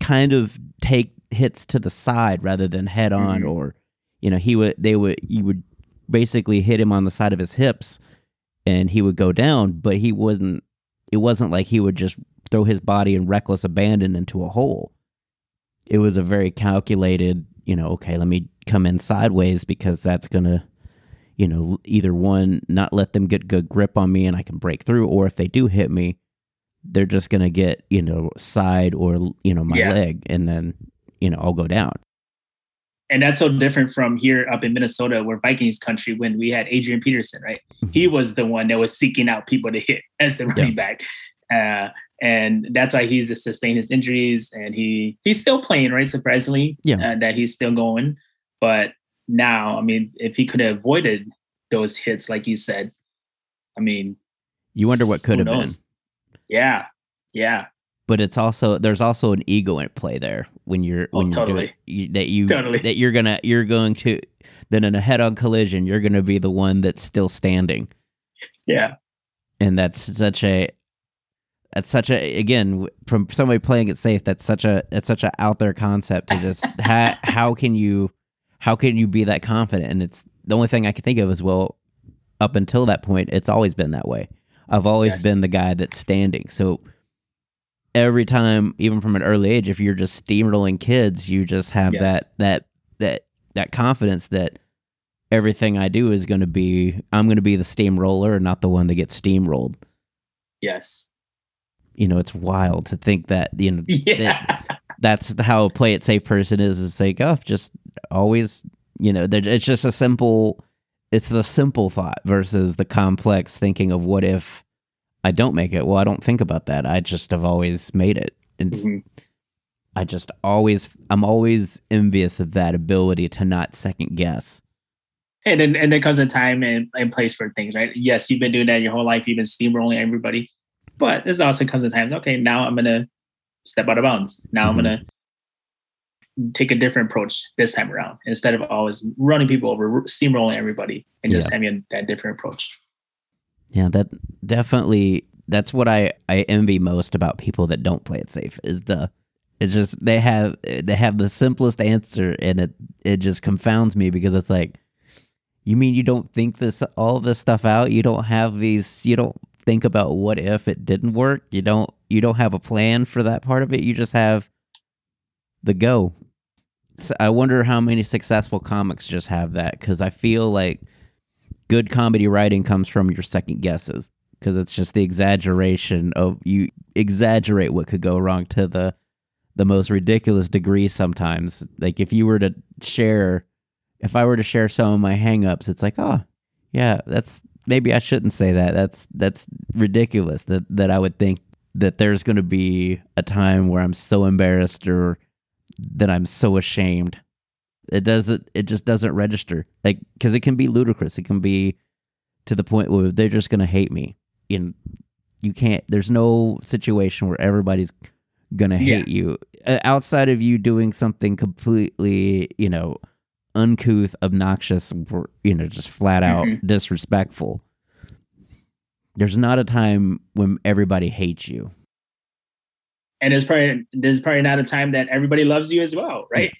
kind of take hits to the side rather than head on Mhm. or you know he would they would you would basically hit him on the side of his hips and he would go down but he wouldn't it wasn't like he would just throw his body in reckless abandon into a hole it was a very calculated you know okay let me come in sideways because that's gonna you know either one not let them get good grip on me and i can break through or if they do hit me they're just gonna get you know side or you know my Yeah. leg and then you know i'll go down and that's so different from here up in Minnesota, where Vikings country, when we had Adrian Peterson, right? He was the one that was seeking out people to hit [LAUGHS] as the running back, uh, and that's why he's sustained his injuries, and he he's still playing, right? Surprisingly, Yeah. uh, that he's still going. But now, I mean, if he could have avoided those hits, like you said. I mean, You wonder what could have been. Yeah, yeah, But it's also there's also an ego at play there when you're Oh, when you're doing you, that you Totally. that you're gonna you're going to then in a head on collision you're gonna be the one that's still standing. yeah, and that's such a that's such a again from somebody playing it safe that's such a it's such a out there concept to just [LAUGHS] ha, how can you how can you be that confident and it's the only thing i can think of is well up until that point it's always been that way i've always Yes. been the guy that's standing so every time even from an early age if you're just steamrolling kids you just have Yes. that that that that confidence that everything i do is going to be i'm going to be the steamroller and not the one that gets steamrolled yes, you know, it's wild to think that you know [LAUGHS] yeah, that's the- how a play it safe person is. It's like, oh, just always, you know, it's just a simple. It's the simple thought versus the complex thinking of what if I don't make it. Well, I don't think about that. I just have always made it, and s- Mhm. I just always, I'm always envious of that ability to not second guess. and then and there comes a time and, and place for things, right? Yes, you've been doing that your whole life. You've been steamrolling everybody, but there's also comes a time. Okay, now I'm gonna step out of bounds. Now Mhm. I'm gonna take a different approach this time around instead of always running people over, steamrolling everybody, and just Yeah. having that different approach. Yeah, that definitely that's what I I envy most about people that don't play it safe is the it's just they have they have the simplest answer and it it just confounds me because it's like you mean you don't think this all this stuff out? You don't have these you don't think about what if it didn't work? You don't you don't have a plan for that part of it? You just have the go. So I wonder how many successful comics just have that cuz I feel like good comedy writing comes from your second guesses because it's just the exaggeration of you exaggerate what could go wrong to the the most ridiculous degree sometimes. Like if you were to share if i were to share some of my hangups it's like oh yeah that's maybe i shouldn't say that. That's that's ridiculous that that i would think that there's going to be a time where i'm so embarrassed or that i'm so ashamed it doesn't it just doesn't register. Like because it can be ludicrous. It can be to the point where they're just gonna hate me. And you can't there's no situation where everybody's gonna Yeah. hate you. Uh, outside of you doing something completely you know uncouth obnoxious you know just flat out Mhm. disrespectful there's not a time when everybody hates you and there's probably there's probably not a time that everybody loves you as well, right?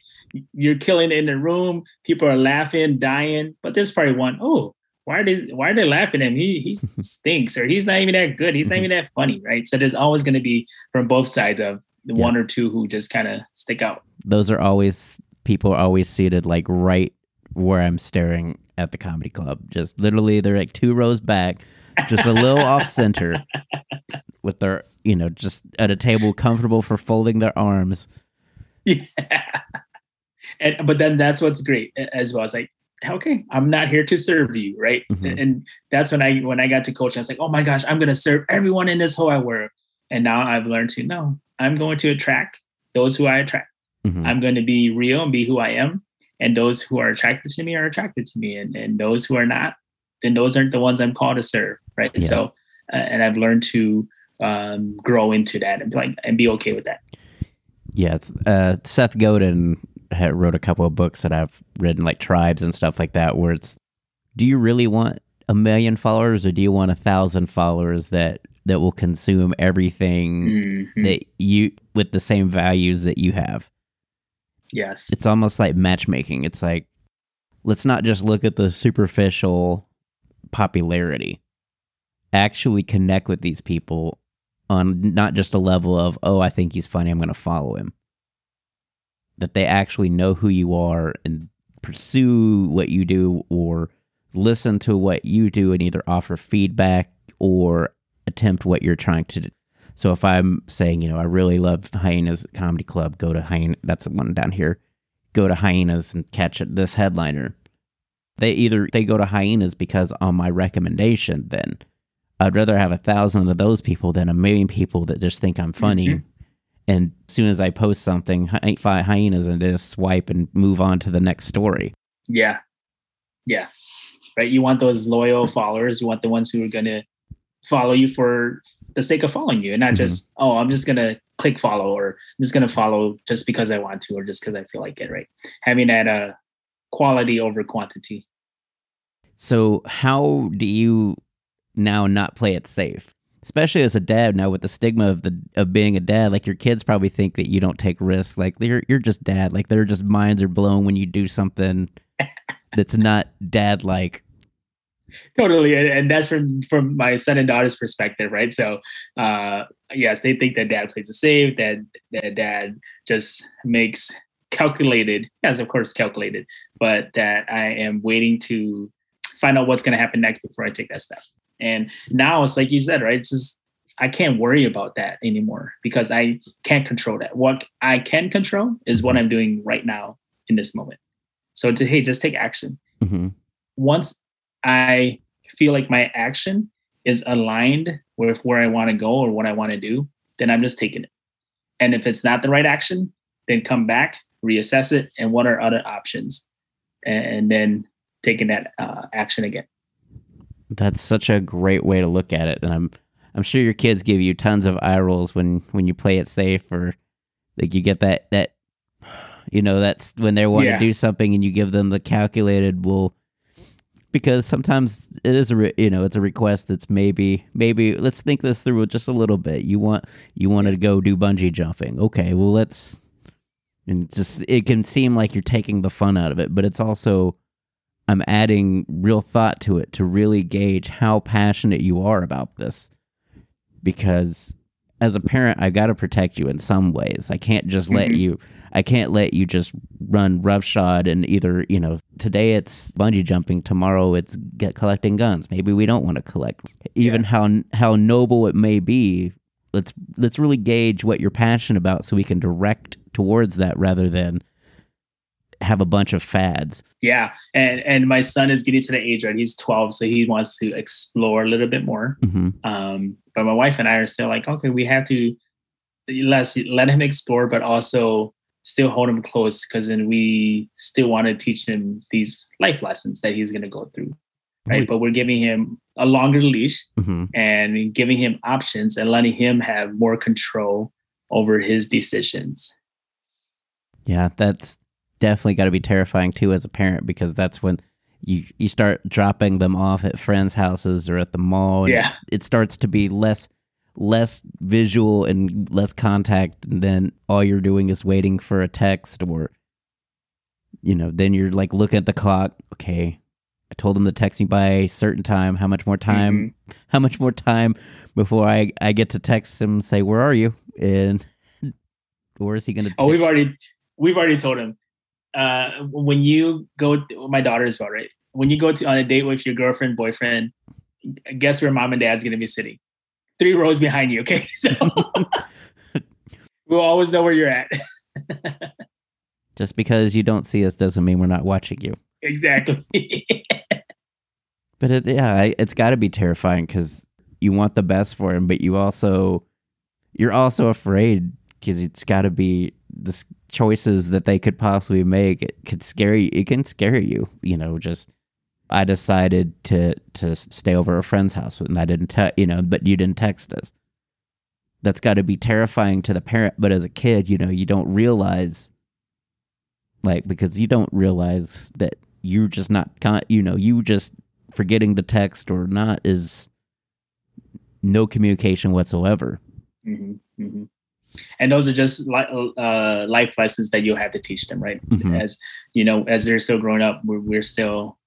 You're killing in the room, people are laughing, dying, but there's probably one, oh, why are they why are they laughing at him? He he [LAUGHS] stinks, or he's not even that good, he's not even that funny, right? So there's always going to be from both sides of the Yeah. one or two who just kind of stick out. those are always people are always seated like right where I'm staring at the comedy club. Just literally they're like two rows back, just a little off center [LAUGHS] with their you know, just at a table comfortable for folding their arms. [LAUGHS] Yeah. And but then that's what's great as well. It's like, okay, I'm not here to serve you, right? Mhm. And that's when I when I got to coach, I was like, oh my gosh, I'm gonna serve everyone in this whole world. And now I've learned to no, I'm going to attract those who I attract. Mhm. I'm going to be real and be who I am. And those who are attracted to me are attracted to me. And, and those who are not, then those aren't the ones I'm called to serve. Right. Yeah. So, uh, and I've learned to um, grow into that and be like, and be okay with that. Yeah, uh, Seth Godin wrote a couple of books that I've written, like Tribes and stuff like that, where it's, do you really want a million followers or do you want a thousand followers that that will consume everything Mhm. that you with the same values that you have? Yes. It's almost like matchmaking. It's like let's not just look at the superficial popularity. Actually connect with these people on not just a level of, oh, I think he's funny, I'm going to follow him. That they actually know who you are and pursue what you do or listen to what you do and either offer feedback or attempt what you're trying to do. So if I'm saying, you know, I really love Hyenas Comedy Club, go to Hyena, that's the one down here. Go to Hyenas and catch this headliner. They either they go to Hyenas because on my recommendation, then I'd rather have a thousand of those people than a million people that just think I'm funny. Mhm. And as soon as I post something, hy- five hyenas and just swipe and move on to the next story. Yeah. Yeah. right? You want those loyal [LAUGHS] followers. You want the ones who are going to follow you for the sake of following you and not Mhm. just, oh, I'm just going to click follow or I'm just going to follow just because I want to or just because I feel like it, right? Having that uh, quality over quantity. So how do you now not play it safe? Especially as a dad now with the stigma of the of being a dad, like your kids probably think that you don't take risks. Like you're you're just dad. Like their just minds are blown when you do something that's not dad like. totally and, that's from from my son and daughter's perspective right so uh yes they think that dad plays it safe that that dad just makes calculated yes of course calculated but that i am waiting to find out what's going to happen next before i take that step. And now it's like you said right it's just i can't worry about that anymore because i can't control that. What i can control is what i'm doing right now in this moment. So to hey just take action. Mhm. once I feel like my action is aligned with where I want to go or what I want to do, then I'm just taking it. And if it's not the right action, then come back, reassess it, and what are other options, and then taking that uh, action again. That's such a great way to look at it, and I'm I'm sure your kids give you tons of eye rolls when when you play it safe, or like you get that that you know that's when they want Yeah. to do something and you give them the calculated well because sometimes it is a re- you know it's a request that's maybe maybe let's think this through just a little bit you want you want to go do bungee jumping okay well let's and just it can seem like you're taking the fun out of it but it's also i'm adding real thought to it to really gauge how passionate you are about this. Because as a parent I've got to protect you in some ways. I can't just let Mhm. you i can't let you just run roughshod and either you know today it's bungee jumping tomorrow it's get collecting guns. Maybe we don't want to collect. Even how how noble it may be let's let's really gauge what you're passionate about so we can direct towards that rather than have a bunch of fads Yeah, and and my son is getting to the age right. He's 12, so he wants to explore a little bit more. hmm Um, but my wife and I are still like, okay, we have to let's let him explore, but also still hold him close because then we still want to teach him these life lessons that he's going to go through, right? But we're giving him a longer leash hmm and giving him options and letting him have more control over his decisions. Yeah, that's definitely got to be terrifying too as a parent because that's when you you start dropping them off at friends' houses or at the mall. And Yeah. it starts to be less less visual and less contact, and then all you're doing is waiting for a text or, you know, then you're like looking at the clock. Okay, I told them to text me by a certain time. How much more time? Mm-hmm. How much more time before I I get to text him and say where are you and. [LAUGHS] Or is he going to? Oh, we've already we've already told him. Uh, when you go, my daughter as well, right? When you go to on a date with your girlfriend, boyfriend, guess where mom and dad's gonna be sitting? Three rows behind you. Okay, [LAUGHS] so we'll always know where you're at. [LAUGHS] Just because you don't see us doesn't mean we're not watching you. exactly. [LAUGHS] But it, yeah, it's got to be terrifying because you want the best for him, but you also you're also afraid because it's got to be the s- choices that they could possibly make. It could scare you. It can scare you. You know, just I decided to to stay over a friend's house and I didn't te- you know, but you didn't text us. That's got to be terrifying to the parent. But as a kid, you know, you don't realize like because you don't realize that you're just not con- you know you just forgetting to text or not is no communication whatsoever Mhm, mhm. And those are just li- uh, life lessons that you'll have to teach them, right? Mhm. As you know, as they're still growing up, we're, we're still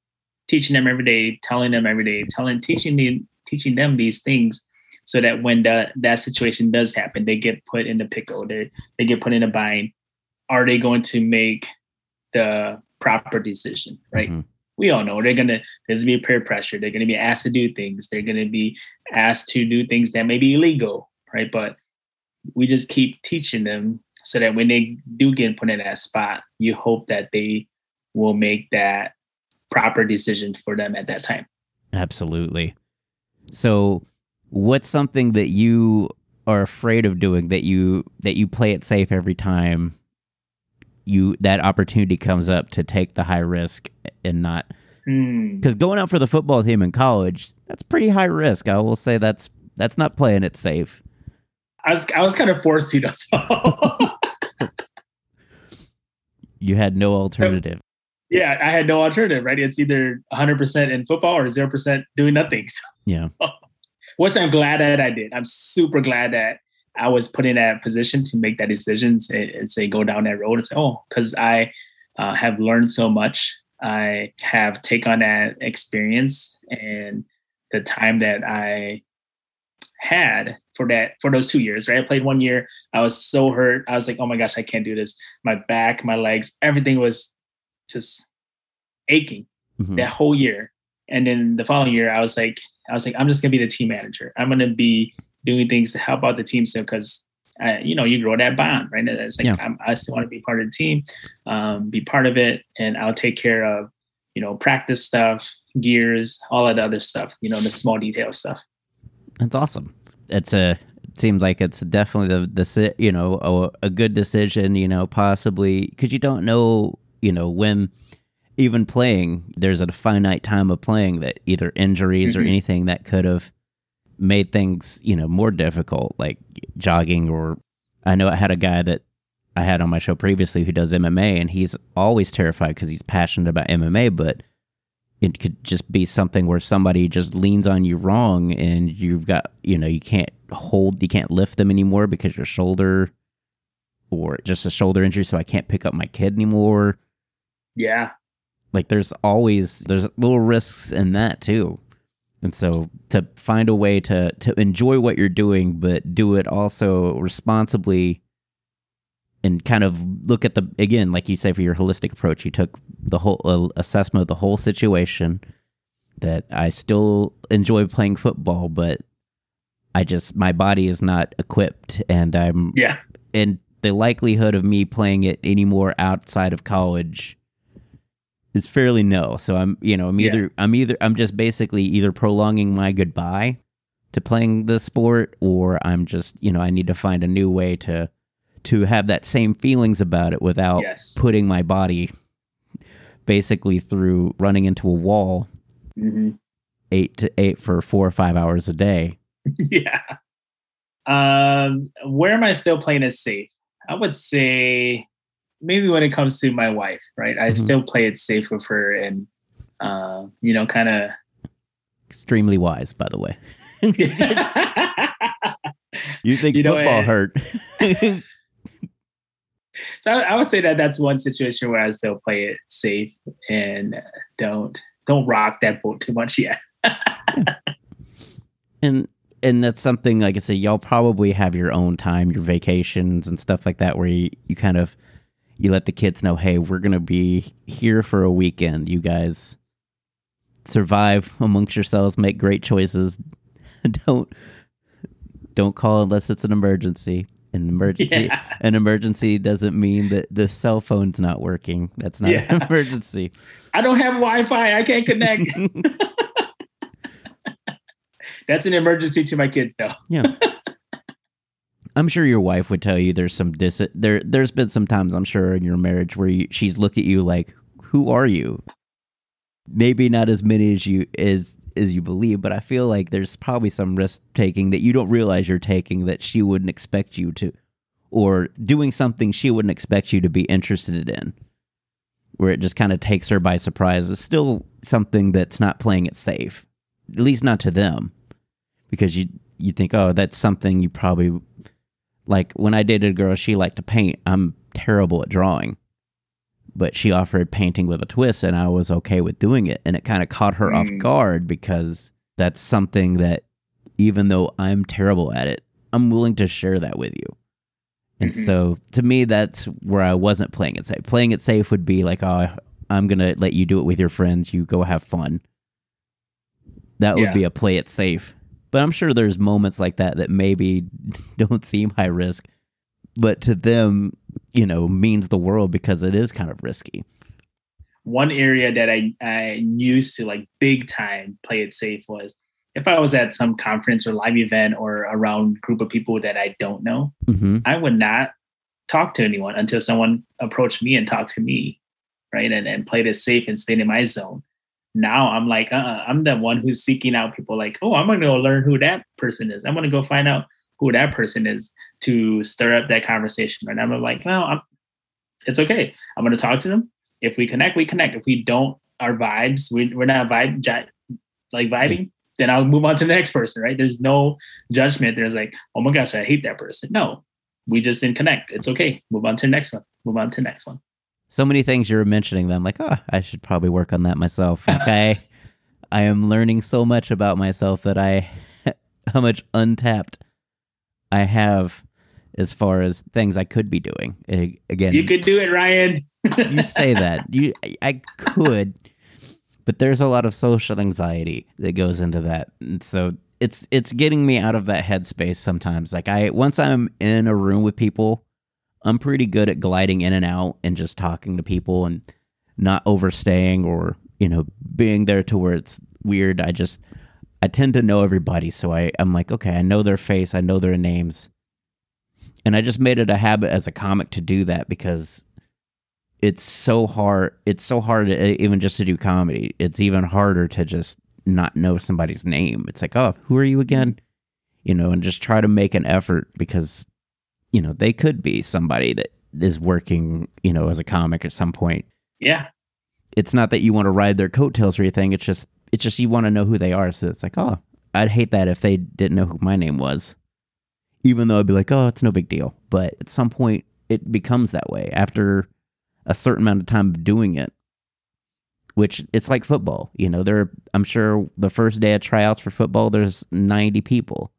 teaching them every day, telling them every day, telling, teaching me, teaching them these things, so that when the, that situation does happen, they get put in the pickle, they they get put in a bind. Are they going to make the proper decision, right? Mhm. we all know they're gonna there's gonna be peer pressure. They're gonna be asked to do things. They're gonna be asked to do things that may be illegal, right? But we just keep teaching them so that when they do get put in that spot, you hope that they will make that proper decision for them at that time. absolutely so what's something that you are afraid of doing that you that you play it safe every time you that opportunity comes up to take the high risk and not Hmm. Because going out for the football team in college, that's pretty high risk. I will say that's that's not playing it safe. I was I was kind of forced to though. So [LAUGHS] You had no alternative. yeah, I had no alternative, right? It's either 100% in football or 0% doing nothing. So, Yeah. [LAUGHS] which I'm glad that I did. I'm super glad that I was put in that position to make that decision and, and say go down that road and say, oh, because I uh, have learned so much. I have taken on that experience and the time that I had for that for those two years, right? I played one year. I was so hurt. I was like, oh my gosh, I can't do this. My back, my legs, everything was just aching Mhm. that whole year. And then the following year, I was like, I was like, I'm just gonna be the team manager. I'm gonna be doing things to help out the team still because you know you grow that bond, right? And It's like Yeah. I'm, I still want to be part of the team, um, be part of it, and I'll take care of you know practice stuff, gears, all that other stuff. You know the small detail stuff. That's awesome. It's a. It seems like it's definitely the the you know a, a good decision. You know, possibly because you don't know you know when even playing there's a finite time of playing that either injuries or Mhm. anything that could have made things you know more difficult like jogging or I know I had a guy that I had on my show previously who does MMA and he's always terrified because he's passionate about MMA but it could just be something where somebody just leans on you wrong and you've got you know you can't hold you can't lift them anymore because your shoulder or just a shoulder injury so i can't pick up my kid anymore. Yeah, like there's always there's little risks in that too. And so to find a way to to enjoy what you're doing but do it also responsibly and kind of look at the again like you say for your holistic approach you took the whole uh, assessment of the whole situation that i still enjoy playing football but i just my body is not equipped and i'm yeah, and the likelihood of me playing it anymore outside of college is fairly no. So I'm, you know, I'm Yeah. either I'm either I'm just basically either prolonging my goodbye to playing the sport or I'm just, you know, I need to find a new way to to have that same feelings about it without yes, putting my body basically through running into a wall hmm 8 to 8 for 4 or 5 hours a day. [LAUGHS] yeah. Um, where am I still playing it safe? I would say maybe when it comes to my wife, right? I Mhm. still play it safe with her and uh, you know, kind of Extremely wise, by the way. [LAUGHS] [LAUGHS] You think You know, football eh, hurt? So I, I would say that that's one situation where I still play it safe and don't don't rock that boat too much yet. [LAUGHS] and and that's something like I said, y'all probably have your own time, your vacations and stuff like that, where you, you kind of you let the kids know, hey, we're gonna be here for a weekend. You guys survive amongst yourselves, make great choices. [LAUGHS] don't don't call unless it's an emergency. An emergency [LAUGHS] Yeah. an emergency doesn't mean that the cell phone's not working. That's not an [LAUGHS] emergency. I don't have Wi-Fi. I can't connect. [LAUGHS] that's an emergency to my kids, though. Yeah I'm sure your wife would tell you there's some dis there there's been some times I'm sure in your marriage where you, she's looked at you like who are you? Maybe not as many as you as as you believe, but I feel like there's probably some risk taking that you don't realize you're taking that she wouldn't expect you to or doing something she wouldn't expect you to be interested in. Where it just kind of takes her by surprise. It's still something that's not playing it safe. At least not to them. Because you you think, oh, that's something you probably like when I dated a girl, she liked to paint. I'm terrible at drawing. But she offered painting with a twist and I was okay with doing it. And it kind of caught her off Mm. guard because that's something that even though I'm terrible at it, I'm willing to share that with you. And Mhm. so to me that's where I wasn't playing it safe. Playing it safe would be like, oh, I'm going to let you do it with your friends. You go have fun. That would be a play it safe. But I'm sure there's moments like that that maybe [LAUGHS] don't seem high risk, but to them, you know, means the world because it is kind of risky. One area that I, I used to like big time play it safe was if I was at some conference or live event or around group of people that I don't know, mm-hmm. I would not talk to anyone until someone approached me and talked to me, right? And and played it safe and stayed in my zone. Now I'm like, uh, I'm the one who's seeking out people. Like, oh, I'm gonna go learn who that person is. I'm gonna go find out who that person is to stir up that conversation. And I'm like, well, I'm, it's okay. I'm gonna talk to them. If we connect, we connect. If we don't, our vibes, we, we're not vibe like vibing. Then I'll move on to the next person. Right? There's no judgment. There's like, oh my gosh, I hate that person. No, we just didn't connect. It's okay. Move on to the next one. Move on to the next one. So many things you're mentioning them like, oh, I should probably work on that myself. Okay. [LAUGHS] I am learning so much about myself that I [LAUGHS] how much untapped I have as far as things I could be doing. Again, you could do it, Ryan. [LAUGHS] you say that. You I could, but there's a lot of social anxiety that goes into that. And so it's it's getting me out of that headspace sometimes. Like I once I'm in a room with people, I'm pretty good at gliding in and out and just talking to people and not overstaying or, you know, being there to where it's weird. I just I tend to know everybody, so I, I'm like, okay, I know their face, I know their names. And I just made it a habit as a comic to do that because it's so hard. It's so hard to, even just to do comedy. It's even harder to just not know somebody's name. It's like, oh, who are you again? You know, and just try to make an effort because, you know, they could be somebody that is working, you know, as a comic at some point. Yeah. It's not that you want to ride their coattails or anything. It's just, it's just you want to know who they are. So it's like, oh, I'd hate that if they didn't know who my name was. Even though I'd be like, oh, it's no big deal. But at some point, it becomes that way after a certain amount of time of doing it which it's like football. You know, there I'm sure the first day of tryouts for football there's 90 people.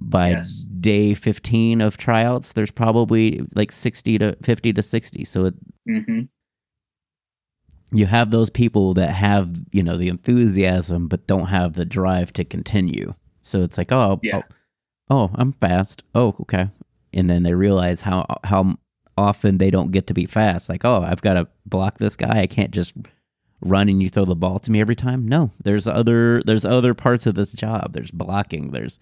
By yes. day 15 of tryouts there's probably like 60 to 50 to 60. So it, mm-hmm. You have those people that have, you know, the enthusiasm but don't have the drive to continue. So it's like, oh, yeah. oh, oh, I'm fast. Oh, okay. And then they realize how how often they don't get to be fast. Like, oh, I've got to block this guy. I can't just run and you throw the ball to me every time. No, there's other there's other parts of this job. There's blocking. There's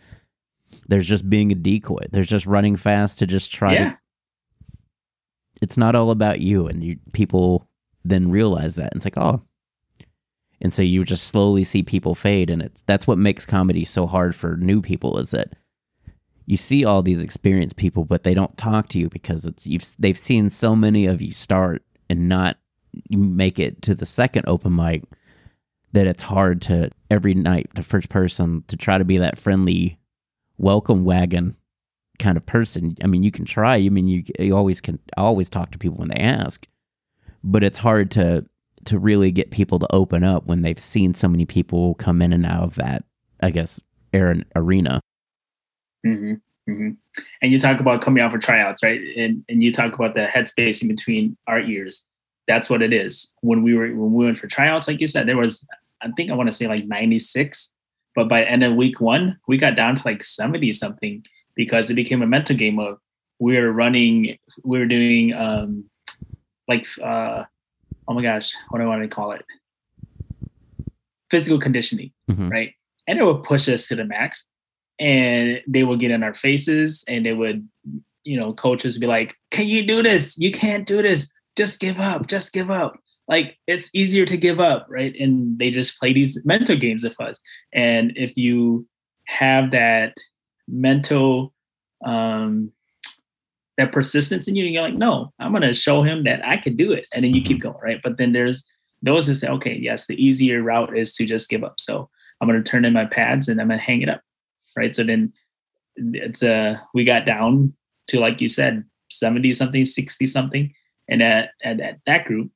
there's just being a decoy. There's just running fast to just try yeah. to. It's not all about you, and you people then realize that. And it's like, oh, and so you just slowly see people fade, and it's that's what makes comedy so hard for new people is that you see all these experienced people, but they don't talk to you because it's you've they've seen so many of you start and not make it to the second open mic that it's hard to every night the first person to try to be that friendly welcome wagon kind of person. I mean you can try. I mean you, you always can always talk to people when they ask but it's hard to to really get people to open up when they've seen so many people come in and out of that i guess arena mm-hmm, mm-hmm. and you talk about coming out for tryouts right and and you talk about the headspace in between our ears that's what it is. When we were when we went for tryouts, like you said, there was I think I want to say like 96, but by end of week one, we got down to like 70 something because it became a mental game of we were running, we were doing um like uh oh my gosh, what do I want to call it? Physical conditioning, mm-hmm. right? And it would push us to the max. And they would get in our faces and they would, you know, coaches be like, Can you do this? You can't do this just give up, just give up. Like it's easier to give up, right? And they just play these mental games with us. And if you have that mental um that persistence in you, and you're like, no, I'm gonna show him that I can do it. And then you keep mm-hmm. going, right? But then there's those who say, okay, yes, the easier route is to just give up. So I'm gonna turn in my pads and I'm gonna hang it up. Right. So then it's uh we got down to like you said, 70 something, 60 something and at, at, at that group,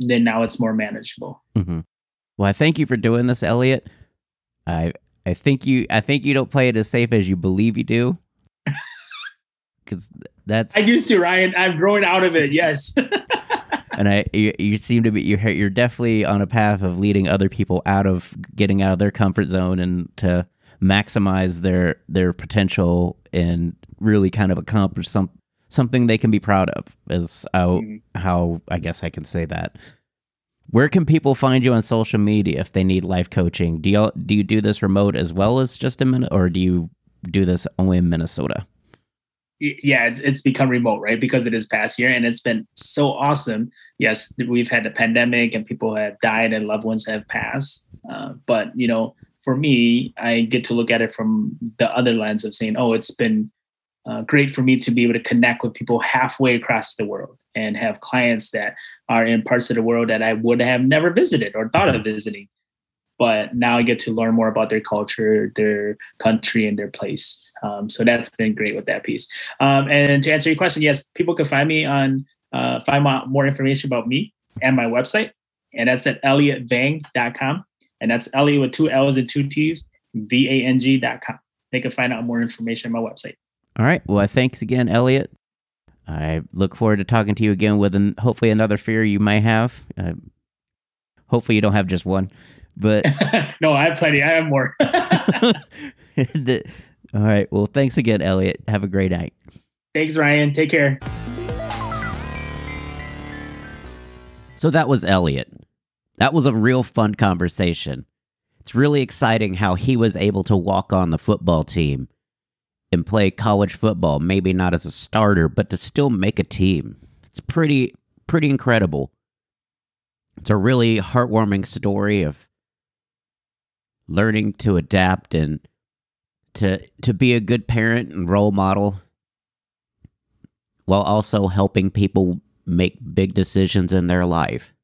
then now it's more manageable. Mm-hmm. Well, I thank you for doing this, Elliott. I I think you I think you don't play it as safe as you believe you do. [LAUGHS] Because that's I used to, Ryan. I'm growing out of it. Yes. [LAUGHS] and I you, you seem to be you're you're definitely on a path of leading other people out of getting out of their comfort zone and to maximize their their potential and really kind of accomplish some something they can be proud of is how, mm-hmm. how I guess I can say that. Where can people find you on social media if they need life coaching? Do you do you do this remote as well as just in Minnesota, or do you do this only in Minnesota? Yeah, it's, it's become remote, right? Because it is past year and it's been so awesome. Yes, we've had the pandemic and people have died and loved ones have passed. Uh, but, you know, for me, I get to look at it from the other lens of saying, oh, it's been uh, great for me to be able to connect with people halfway across the world and have clients that are in parts of the world that I would have never visited or thought of visiting. But now I get to learn more about their culture, their country, and their place. Um, so that's been great with that piece. Um, and to answer your question, yes, people can find me on uh, find out more information about me and my website, and that's at elliottvang.com. And that's Elliott with two L's and two T's, V A N G.com. They can find out more information on my website. All right. Well, thanks again, Elliott. I look forward to talking to you again with an, hopefully another fear you may have. Uh, hopefully, you don't have just one, but [LAUGHS] no, I have plenty. I have more. [LAUGHS] [LAUGHS] the, all right. Well, thanks again, Elliott. Have a great night. Thanks, Ryan. Take care. So that was Elliott. That was a real fun conversation. It's really exciting how he was able to walk on the football team and play college football, maybe not as a starter, but to still make a team. It's pretty pretty incredible. It's a really heartwarming story of learning to adapt and to to be a good parent and role model while also helping people make big decisions in their life.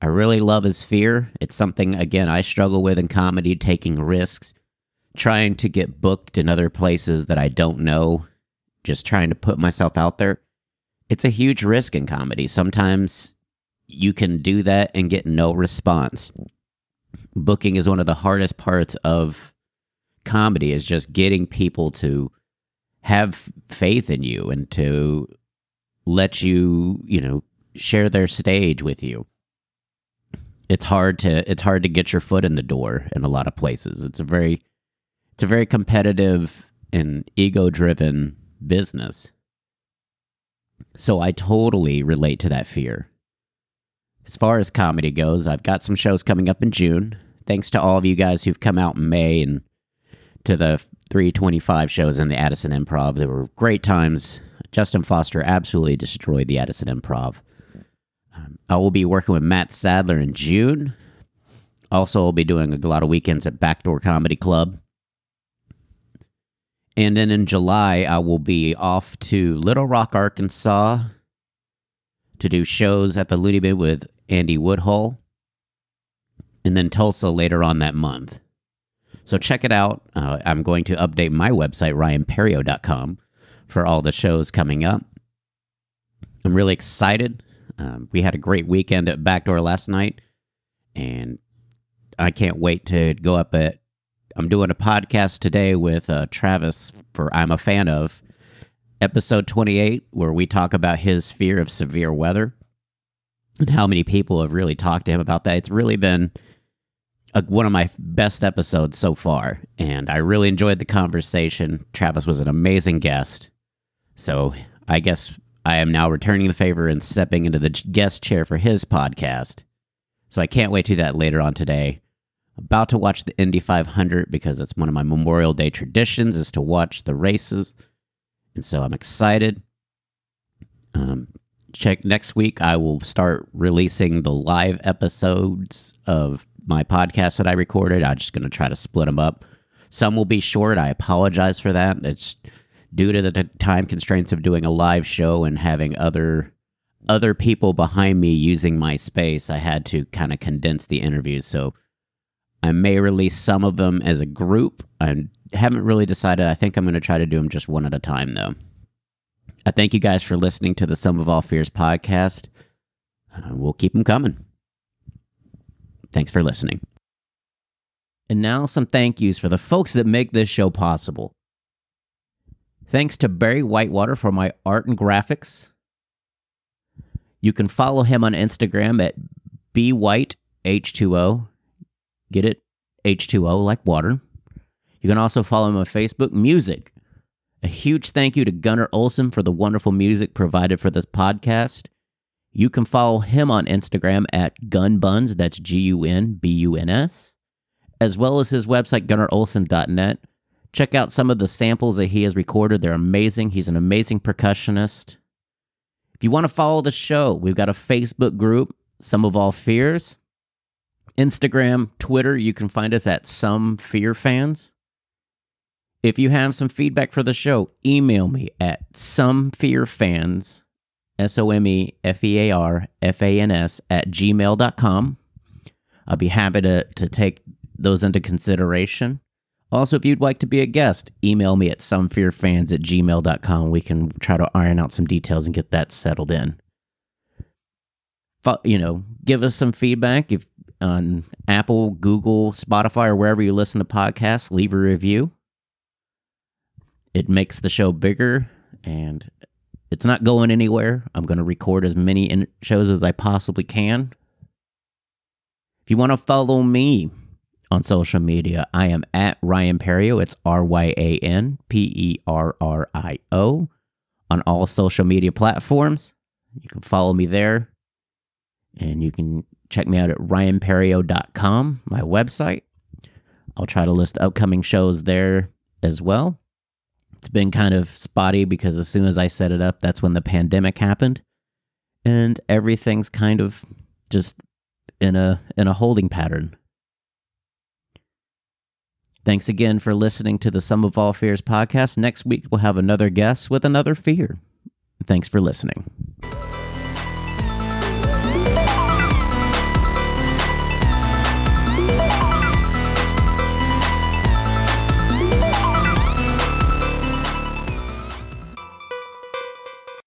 I really love his fear. It's something again I struggle with in comedy taking risks, trying to get booked in other places that I don't know, just trying to put myself out there. It's a huge risk in comedy. Sometimes you can do that and get no response. Booking is one of the hardest parts of comedy is just getting people to have faith in you and to let you, you know, share their stage with you. It's hard to it's hard to get your foot in the door in a lot of places. It's a very it's a very competitive and ego-driven business. So I totally relate to that fear. As far as comedy goes, I've got some shows coming up in June. Thanks to all of you guys who've come out in May and to the 325 shows in the Addison Improv. They were great times. Justin Foster absolutely destroyed the Addison Improv. Um, I will be working with Matt Sadler in June. Also, I'll be doing a lot of weekends at Backdoor Comedy Club. And then in July, I will be off to Little Rock, Arkansas to do shows at the Loony Bin with Andy Woodhull. And then Tulsa later on that month. So check it out. Uh, I'm going to update my website, ryanperrio.com, for all the shows coming up. I'm really excited. Um, we had a great weekend at Backdoor last night, and I can't wait to go up at. I'm doing a podcast today with uh, Travis for I'm a fan of episode 28, where we talk about his fear of severe weather and how many people have really talked to him about that. It's really been a, one of my best episodes so far, and I really enjoyed the conversation. Travis was an amazing guest. So I guess I am now returning the favor and stepping into the guest chair for his podcast. So I can't wait to do that later on today. About to watch the Indy 500 because it's one of my Memorial Day traditions is to watch the races. And so I'm excited. Um, check next week. I will start releasing the live episodes of my podcast that I recorded. I'm just going to try to split them up. Some will be short. I apologize for that. It's due to the t- time constraints of doing a live show and having other other people behind me using my space. I had to kind of condense the interviews. So I may release some of them as a group. I haven't really decided. I think I'm going to try to do them just one at a time, though. I thank you guys for listening to the Some of All Fears podcast. Uh, we'll keep them coming. Thanks for listening. And now some thank yous for the folks that make this show possible. Thanks to Barry Whitewater for my art and graphics. You can follow him on Instagram at bwhiteh2o. Get it? H2O like water. You can also follow him on Facebook, Music. A huge thank you to Gunnar Olsen for the wonderful music provided for this podcast. You can follow him on Instagram at gunbuns, that's G U N B U N S, as well as his website, gunnarolsen.net, Check out some of the samples that he has recorded. They're amazing. He's an amazing percussionist. If you want to follow the show, we've got a Facebook group, Some of All Fears. Instagram, Twitter, you can find us at Some Fear Fans. If you have some feedback for the show, email me at somefearfans, S O M E F E A R F A N S, at gmail.com. I'll be happy to, to take those into consideration. Also, if you'd like to be a guest, email me at somefearfans at gmail.com. We can try to iron out some details and get that settled in. You know, give us some feedback if on Apple, Google, Spotify, or wherever you listen to podcasts. Leave a review. It makes the show bigger and it's not going anywhere. I'm going to record as many in- shows as I possibly can. If you want to follow me on social media, I am at Ryan Perrio. It's R Y A N P E R R I O on all social media platforms. You can follow me there. And you can check me out at ryanperrio.com, my website. I'll try to list upcoming shows there as well. It's been kind of spotty because as soon as I set it up, that's when the pandemic happened. And everything's kind of just in a in a holding pattern. Thanks again for listening to the Some of All Fears podcast. Next week we'll have another guest with another fear. Thanks for listening.